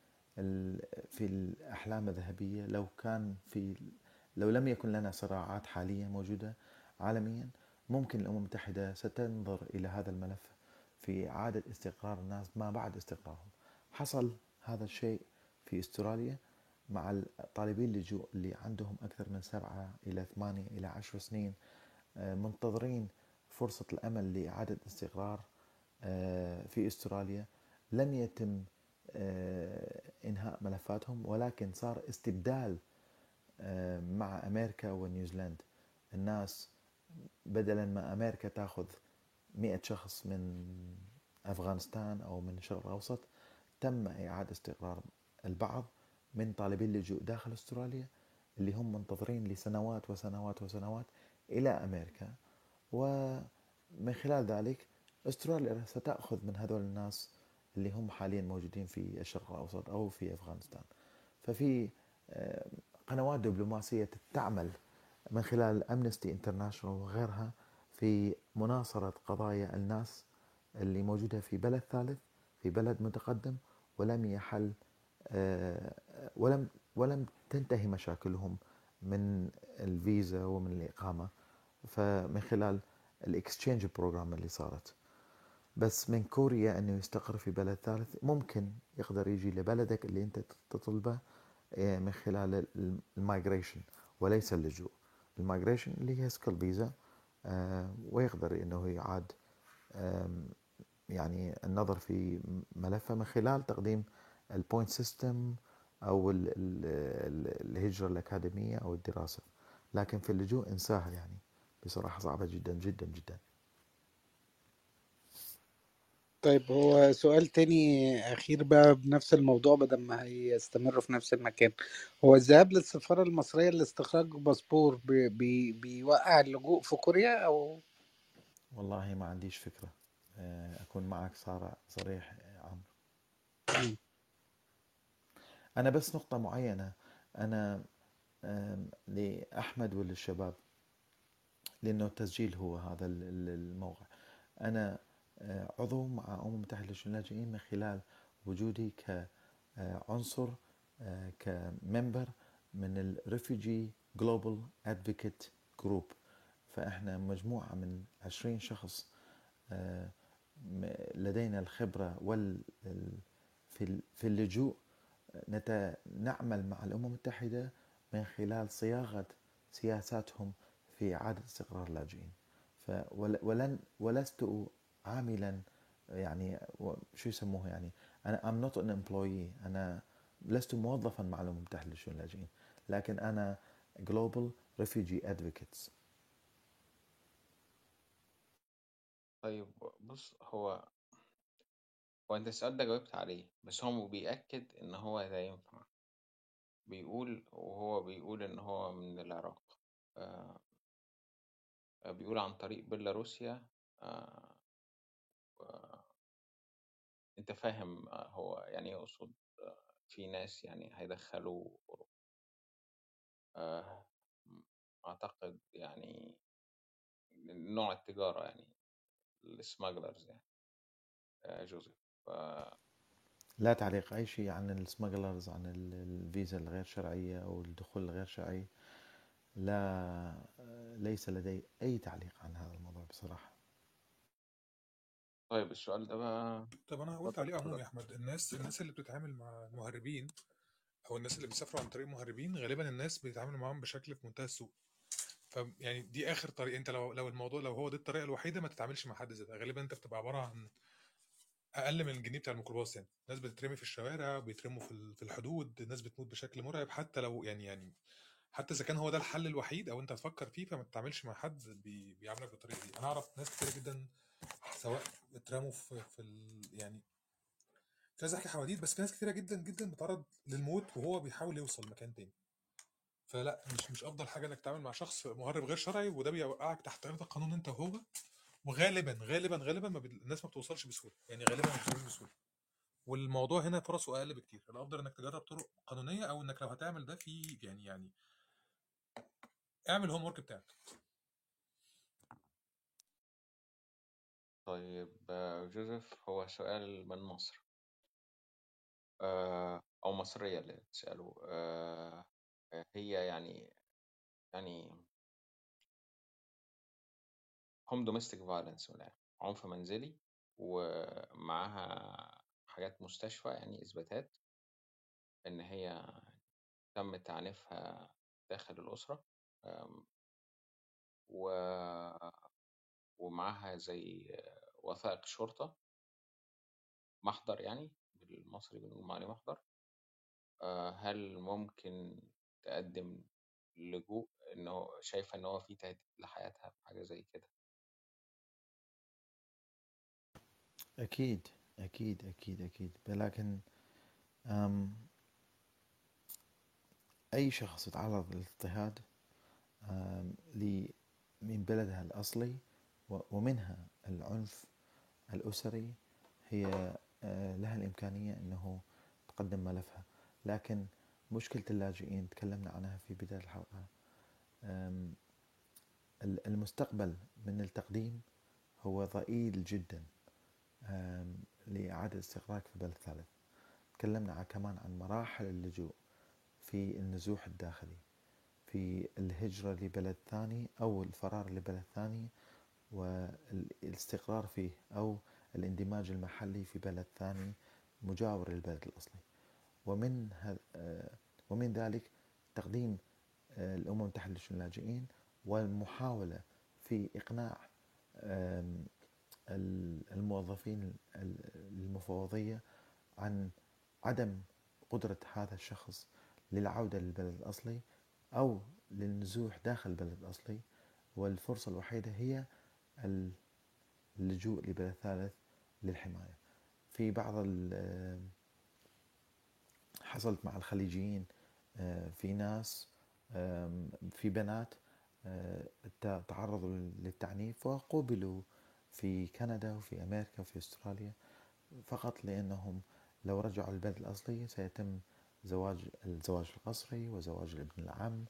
في الأحلام الذهبية لو كان في لو لم يكن لنا صراعات حالية موجودة عالميا ممكن الأمم المتحدة ستنظر إلى هذا الملف في إعادة استقرار الناس ما بعد استقرارهم. حصل هذا الشيء في أستراليا مع طالبي اللجوء اللي عندهم أكثر من سبعة إلى ثمانية إلى عشر سنين آه، منتظرين فرصة الأمل لإعادة استقرار آه، في أستراليا. لم يتم آه، إنهاء ملفاتهم ولكن صار استبدال مع أمريكا ونيوزيلند الناس بدلا ما أمريكا تأخذ مئة شخص من أفغانستان أو من الشرق الأوسط تم إعادة استقرار البعض من طالبي اللجوء داخل أستراليا اللي هم منتظرين لسنوات وسنوات وسنوات إلى أمريكا. ومن خلال ذلك أستراليا ستأخذ من هذول الناس اللي هم حاليا موجودين في الشرق الأوسط أو في أفغانستان. ففي آه، قنوات دبلوماسية تعمل من خلال أمنستي انترناشونال وغيرها في مناصرة قضايا الناس اللي موجودة في بلد ثالث في بلد متقدم ولم يحل آه، ولم ولم تنتهي مشاكلهم من الفيزا ومن الإقامة فمن خلال ال exchange program اللي صارت. بس من كوريا إنه يستقر في بلد ثالث ممكن يقدر يجي لبلدك اللي أنت تطلبه إيه، من خلال ال migration وليس اللجوء. ال migration اللي هي skilled visa ويقدر إنه يعاد يعني النظر في ملفه من خلال تقديم ال point system أو ال- ال- ال- الهجرة الأكاديمية أو الدراسة. لكن في اللجوء انساها يعني بصراحة صعبة جدا جدا جدا. طيب هو سؤال تاني أخير بقى بنفس الموضوع بدل ما هيستمروا في نفس المكان. هو الذهاب للسفارة المصرية لاستخراج باسبور بي بي بيوقع اللجوء في كوريا أو؟ والله ما عنديش فكرة. آه، أكون معك صار صريح آه، عمرو. أنا بس نقطة معينة. أنا آم، لأحمد وللشباب لأنه التسجيل هو هذا ال- ال- الموقع. أنا آه، عضو مع المتحدة للشؤون اللاجئين من خلال وجودي كعنصر آه، ك member من ال refugee global advocate جروب فإحنا مجموعة من 20 شخص آه، لدينا الخبرة وال ال- في ال- في اللجوء. نعمل مع الأمم المتحدة من خلال صياغة سياساتهم في إعادة استقرار اللاجئين ولن ولست عاملا يعني شو يسموه يعني أنا I'm not an employee أنا لست موظفا مع الامم المتحده لشؤون اللاجئين لكن أنا global refugee advocates. طيب بص هو هو أنت السؤال ده جاوبت عليه بس هو بيأكد إن هو ده ينفع. بيقول وهو بيقول إن هو من العراق. آه، بيقول عن طريق بيلاروسيا آه أنت فاهم آه هو يعني يقصد آه في ناس يعني هيدخلوا آه أعتقد يعني نوع التجارة يعني السماجلرز يعني. آه جوزيف ف لا تعليق أي شيء عن السمجلرز عن ال- الفيزا الغير شرعية أو الدخول الغير شرعي لا ليس لدي أي تعليق عن هذا الموضوع بصراحة. طيب السؤال ده بقى طب أنا اتفضل تعليق عمومي اتفضل. يا أحمد. الناس الناس اللي بتتعامل مع المهربين أو الناس اللي بيسافروا عن طريق مهربين غالبا الناس بيتعاملوا معاهم بشكل في منتهى السوء. فيعني دي آخر طريقه أنت لو لو الموضوع لو هو دي الطريقة الوحيدة ما تتعاملش مع حد زي ده غالبا أنت بتبقى عبارة عن أقل من الجنيه بتاع الميكروباص يعني. ناس بتترمي في الشوارع بيترموا في ال- في الحدود ناس بتموت بشكل مرعب. حتى لو يعني يعني حتى إذا كان هو ده الحل الوحيد أو أنت هتفكر فيه فما تتعاملش مع حد بي بيعاملك بالطريقة دي. أنا أعرف ناس كتير جدا سواء اترموا في في ال يعني مش عايز احكي حواديت بس في ناس كتيرة جدا جدا بتعرض للموت وهو بيحاول يوصل مكان تاني. فلا مش مش أفضل حاجة إنك تتعامل مع شخص مهرب غير شرعي وده بيوقعك تحت أرض القانون أنت وهو. وغالبا غالبا غالبا ما بي... الناس ما بتوصلش بسهولة. يعني غالبا ما بتوصلش بسهولة. والموضوع هنا فرصه أقل بكتير. الأفضل إنك تجرب طرق قانونية أو إنك لو هتعمل ده في يعني يعني اعمل الهوم ورك بتاعك. طيب آه، جوزيف هو سؤال من مصر. آه، أو مصرية اللي تسأله آه، هي يعني يعني هم domestic violence من الآخر عنف منزلي ومعاها حاجات مستشفى يعني إثباتات إن هي تم تعنيفها داخل الأسرة. و ومعاها زي وثائق شرطة. محضر يعني بالمصري بنقول عليه محضر. آه، هل ممكن تقدم لجوء إنه شايفة إن هو في تهديد لحياتها في حاجة زي كده؟ أكيد أكيد أكيد أكيد. لكن أم أي شخص يتعرض للاضطهاد من بلدها الأصلي ومنها العنف الأسري هي آه، لها الإمكانية أنه تقدم ملفها لكن مشكلة اللاجئين تكلمنا عنها في بداية الحلقة المستقبل من التقديم هو ضئيل جدا لإعادة استقرارك في بلد ثالث تكلمنا كمان عن مراحل اللجوء في النزوح الداخلي في الهجرة لبلد ثاني أو الفرار لبلد ثاني والاستقرار فيه أو الاندماج المحلي في بلد ثاني مجاور للبلد الأصلي. ومن آه، ومن ذلك تقديم آه، الأمم المتحدة لشؤون اللاجئين والمحاولة في إقناع الموظفين ال- المفوضية عن عدم قدرة هذا الشخص للعودة للبلد الأصلي أو للنزوح داخل البلد الأصلي. والفرصة الوحيدة هي اللجوء لبلد ثالث للحماية. في بعض ال- حصلت مع الخليجيين آه، في ناس في بنات آه، تعرضوا للتعنيف وقوبلوا في كندا وفي أمريكا وفي أستراليا فقط لأنهم لو رجعوا للبلد الأصلي سيتم زواج الزواج القسري وزواج الابن العم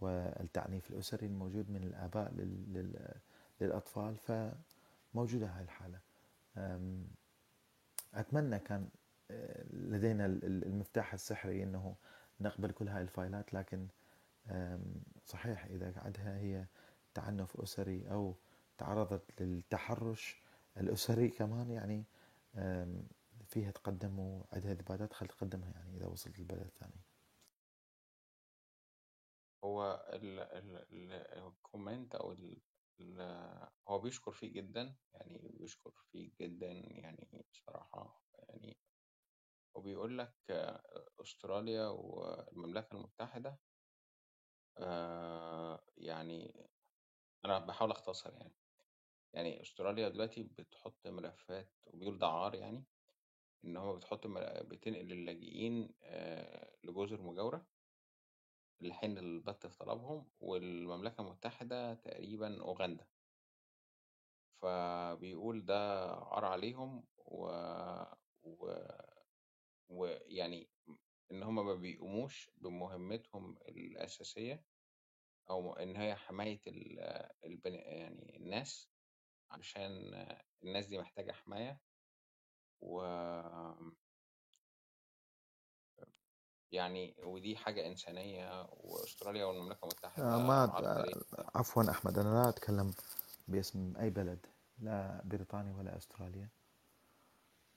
والتعنيف الأسري الموجود من الآباء لل- لل- للأطفال فموجودة هاي الحالة. أم، أتمنى كان آه، لدينا ال- ال- المفتاح السحري أنه نقبل كل هاي الفايلات لكن صحيح إذا عندها هي تعنف أسري أو تعرضت للتحرش الأسري كمان يعني فيها تقدم وعندها إثباتات خل تقدمها يعني إذا وصلت للبلد الثاني. هو ال ال ال الكومنت أو هو بيشكر فيه جدا يعني بيشكر فيه جدا يعني بصراحة يعني وبيقول لك أستراليا والمملكة المتحدة آه، يعني أنا بحاول أختصر يعني يعني أستراليا دلوقتي بتحط ملفات وبيقول ده عار يعني إن هو بتحط بتنقل اللاجئين آه، لجزر مجاورة لحين البت في طلبهم والمملكة المتحدة تقريبا أوغندا. فبيقول ده عار عليهم و... و... ويعني إن هما ما بيقوموش بمهمتهم الأساسية أو إن هي حماية ال... البني... يعني الناس عشان الناس دي محتاجة حماية. و يعني ودي حاجة إنسانية وأستراليا والمملكة آه، المتحدة ما رعاة تاريخ عفوا أحمد أنا لا أتكلم باسم أي بلد لا بريطانيا ولا أستراليا.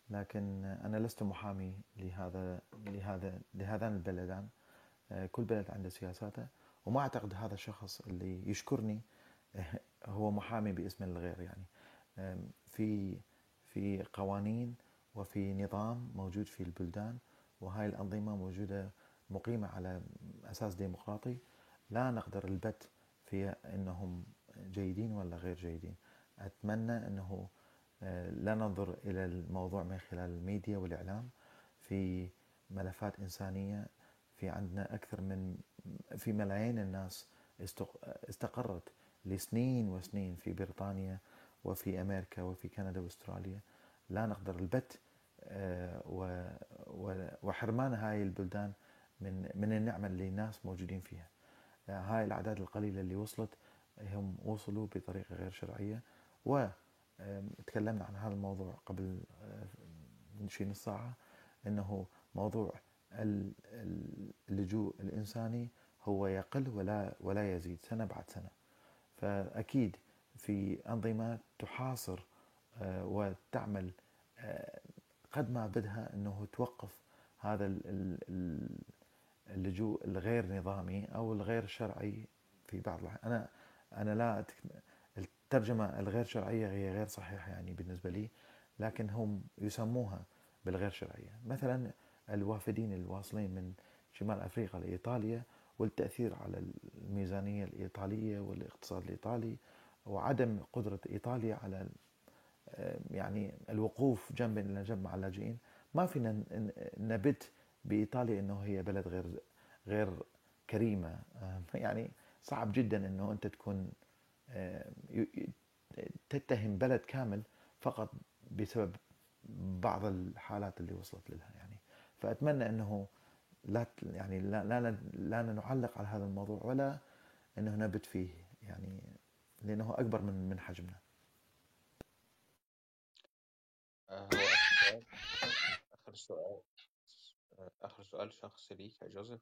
لكن أنا لست محامي لهذا لهذا لهذان البلدان. آه، كل بلد عنده سياساته. وما أعتقد هذا الشخص اللي يشكرني آه، هو محامي باسم الغير يعني. في في قوانين وفي نظام موجود في البلدان. وهاي الأنظمة موجودة مقيمة على أساس ديمقراطي. لا نقدر البت في أنهم جيدين ولا غير جيدين. أتمنى أنه آه، لا ننظر إلى الموضوع من خلال الميديا والإعلام. في ملفات إنسانية في عندنا أكثر من في ملايين الناس استق- استقرت لسنين وسنين في بريطانيا وفي أمريكا وفي كندا وأستراليا. لا نقدر البت وحرمان هاي البلدان من من النعمة اللي الناس موجودين فيها. آه، هاي الأعداد القليلة اللي وصلت هم وصلوا بطريقة غير شرعية. و آم، تكلمنا عن هذا الموضوع قبل آه، شي نص ساعة أنه موضوع ال- ال- اللجوء الإنساني هو يقل ولا ولا يزيد سنة بعد سنة. فأكيد في أنظمة تحاصر آه، وتعمل آه، قد ما بدها أنه توقف هذا ال- ال- ال- اللجوء الغير نظامي أو الغير شرعي في بعض أنا أنا لا الترجمة الغير شرعية هي غير صحيحة يعني بالنسبة لي لكن هم يسموها بالغير شرعية. مثلا الوافدين الواصلين من شمال أفريقيا لإيطاليا والتأثير على الميزانية الإيطالية والاقتصاد الإيطالي وعدم قدرة إيطاليا على يعني الوقوف جنبا إلى جنب مع اللاجئين. ما فينا نبت بإيطاليا أنه هي بلد غير غير كريمة. آه، يعني صعب جدا أنه أنت تكون آه، تتهم بلد كامل فقط بسبب بعض الحالات اللي وصلت لها. يعني فأتمنى أنه لا يعني لا لا لا نعلق على هذا الموضوع ولا أنه نبت فيه. يعني لأنه أكبر من من حجمنا آه، هو آخر سؤال آخر سؤال شخصي ليك يا جوزيف.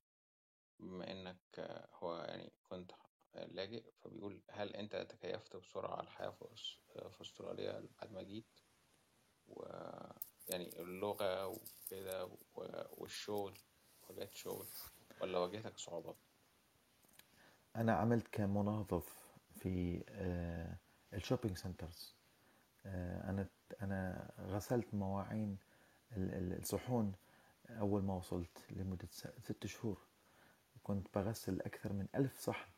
بما إنك آه، هو يعني كنت لاجئ فبيقول هل أنت تكيفت بسرعة على الحياة في أس- في أستراليا بعد ما جيت؟ ويعني اللغة وكده والشغل واجهت شغل ولا واجهتك صعوبات؟ أنا عملت كمنظف في آه، ال shopping centers آه، أنا أنا غسلت مواعين الصحون أول ما وصلت لمدة ست شهور كنت بغسل أكثر من ألف صحن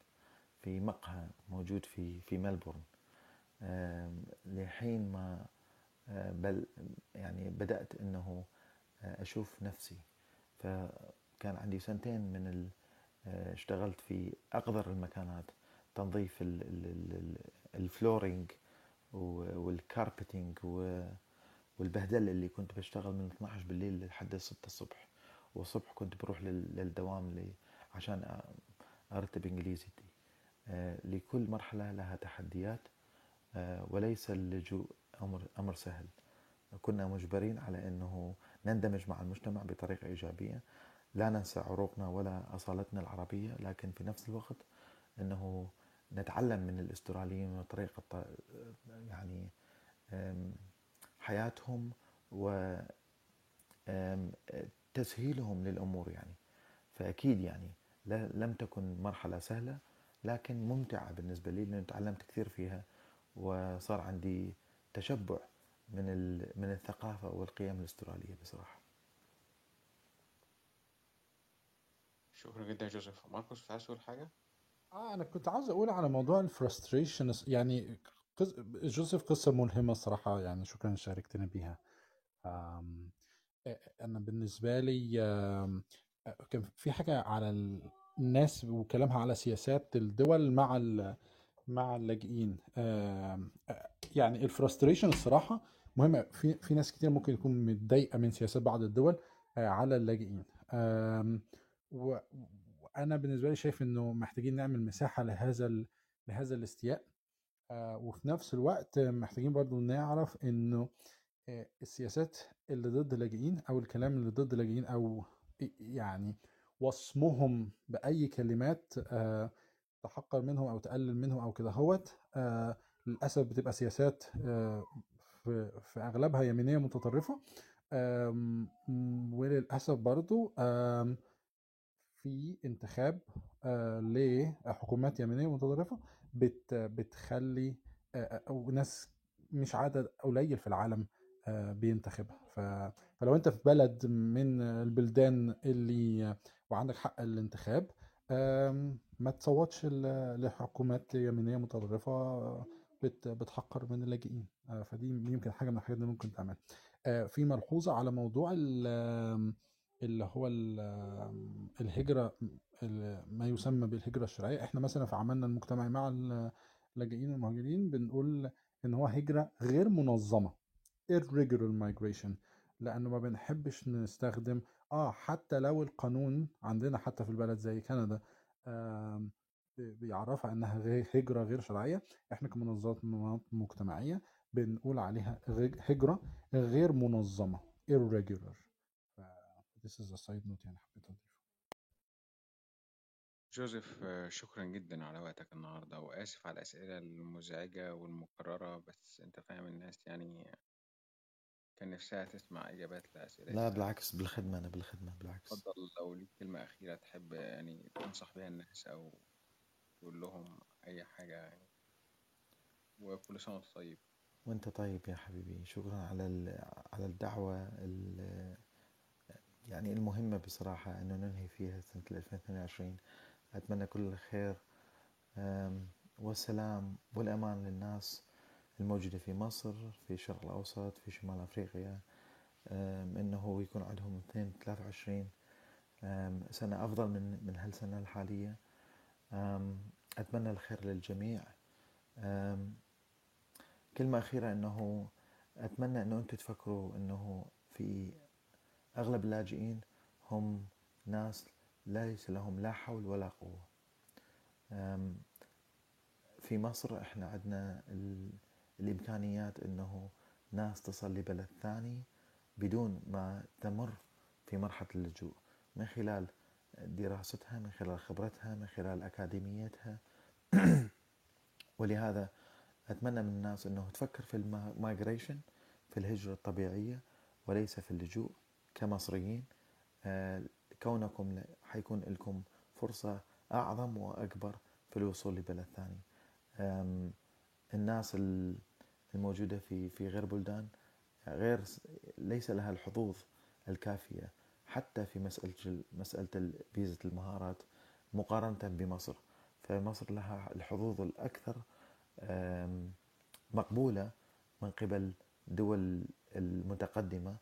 في مقهى موجود في في ملبورن. لحين ما بل يعني بدأت أنه أشوف نفسي. فكان عندي سنتين من ال... اشتغلت في أقذر المكانات تنظيف ال... ال... ال... ال- ال flooring وال carpeting و... والبهدلة اللي كنت بشتغل من 12 بالليل لحد 6 الصبح والصبح كنت بروح لل... للدوام لي... عشان أرتب إنجليزيتي آه، لكل مرحلة لها تحديات. آه، وليس اللجوء أمر أمر سهل. كنا مجبرين على أنه نندمج مع المجتمع بطريقة إيجابية. لا ننسى عروقنا ولا أصالتنا العربية لكن في نفس الوقت أنه نتعلم من الأستراليين وطريقة ط- يعني حياتهم و تسهيلهم للأمور يعني. فأكيد يعني لم تكن مرحلة سهلة لكن ممتعة بالنسبة لي لأن تعلمت كثير فيها وصار عندي تشبع من ال- من الثقافة والقيم الأسترالية بصراحة. شكرا جدا جوزيف. ماركوس عايز تقول حاجة؟ آه أنا كنت عاوز أقول على موضوع الفرستريشن يعني جوزيف قصة ملهمة الصراحة يعني شكرا شاركتنا بيها. آم، أنا بالنسبة لي آم، كان في حاجة على الناس وكلامها على سياسات الدول مع. مع اللاجئين. آم، يعني الفرستريشن الصراحة مهمة في في ناس كتير ممكن يكون متضايقة من سياسات بعض الدول آه، على اللاجئين. وأنا بالنسبة لي شايف إنه محتاجين نعمل مساحة لهذا لهذا الاستياء. وفي نفس الوقت محتاجين برضو نعرف إنه آه، السياسات اللي ضد اللاجئين أو الكلام اللي ضد اللاجئين أو يعني وصمهم بأي كلمات آه، تحقر منهم أو تقلل منهم أو كده هوت آه، للأسف بتبقى سياسات آه، في أغلبها يمينية متطرفة وللأسف برضو في انتخاب آه، لحكومات يمينية متطرفة بت بتخلي أو ناس مش عدد قليل في العالم بينتخبها. فلو أنت في بلد من البلدان اللي وعندك حق الانتخاب آم، ما تصوتش لحكومات يمينية متطرفة بت- بتحقر من اللاجئين. آه، فدي يمكن حاجة من الحاجات اللي ممكن تعملها. آه، في ملحوظة على موضوع ال- اللي هو ال- الهجرة ال- ما يسمى بالهجرة الشرعية. إحنا مثلا في عملنا المجتمعي مع اللاجئين والمهاجرين بنقول إن هو هجرة غير منظمة irregular migration لأنه ما بنحبش نستخدم آه حتى لو القانون عندنا حتى في البلد زي كندا بي- بيعرفها إنها هجرة غير شرعية. إحنا كمنظمات منظمات مجتمعية بنقول عليها هجرة غير منظمة irregular. This is a side note يعني حبيت أضيفه. جوزيف آه، شكرا جدا على وقتك النهاردة وآسف على الأسئلة المزعجة والمكررة بس أنت فاهم الناس يعني كان نفسها تسمع إجابات لا لأسئلتها بالعكس بالخدمة أنا بالخدمة بالعكس. اتفضل لو ليك كلمة أخيرة تحب يعني تنصح بيها الناس أو تقول لهم أي حاجة يعني. وكل سنة وأنت طيب. وأنت طيب يا حبيبي. شكرا على ال- على الدعوة ال- يعني المهمة بصراحة إنه ننهي فيها سنة 2022 أتمنى كل الخير والسلام والأمان للناس الموجودة في مصر في الشرق الأوسط في شمال أفريقيا. أم، إنه يكون عندهم 2023 أم، سنة أفضل من من هالسنة الحالية. أتمنى الخير للجميع. كلمة أخيرة إنه أتمنى إنه أنتم تفكروا إنه في أغلب اللاجئين هم ناس ليس لهم لا حول ولا قوة. في مصر إحنا عندنا ال- الإمكانيات إنه ناس تصل لبلد ثاني بدون ما تمر في مرحلة اللجوء. من خلال دراستها من خلال خبرتها من خلال أكاديميتها. ولهذا أتمنى من الناس أنه تفكر في المايجريشن في الهجرة الطبيعية وليس في اللجوء. كمصريين آه، كونكم حيكون لكم فرصة أعظم وأكبر في الوصول لبلد ثاني. الناس ال- الموجودة في في غير بلدان غير ليس لها الحظوظ الكافية حتى في مسألة مسألة فيزة المهارات مقارنة بمصر. فمصر لها الحظوظ الأكثر مقبولة من قبل دول المتقدمة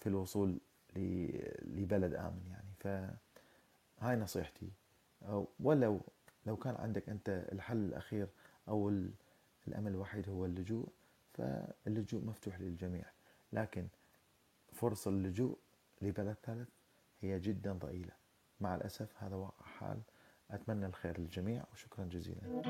في الوصول لبلد آمن يعني. فهاي نصيحتي. ولو لو كان عندك أنت الحل الأخير أو ال- الأمل الوحيد هو اللجوء فاللجوء مفتوح للجميع. لكن فرص اللجوء لبلد ثالث هي جدا ضئيلة. مع الأسف هذا واقع حال. أتمنى الخير للجميع وشكرا جزيلا.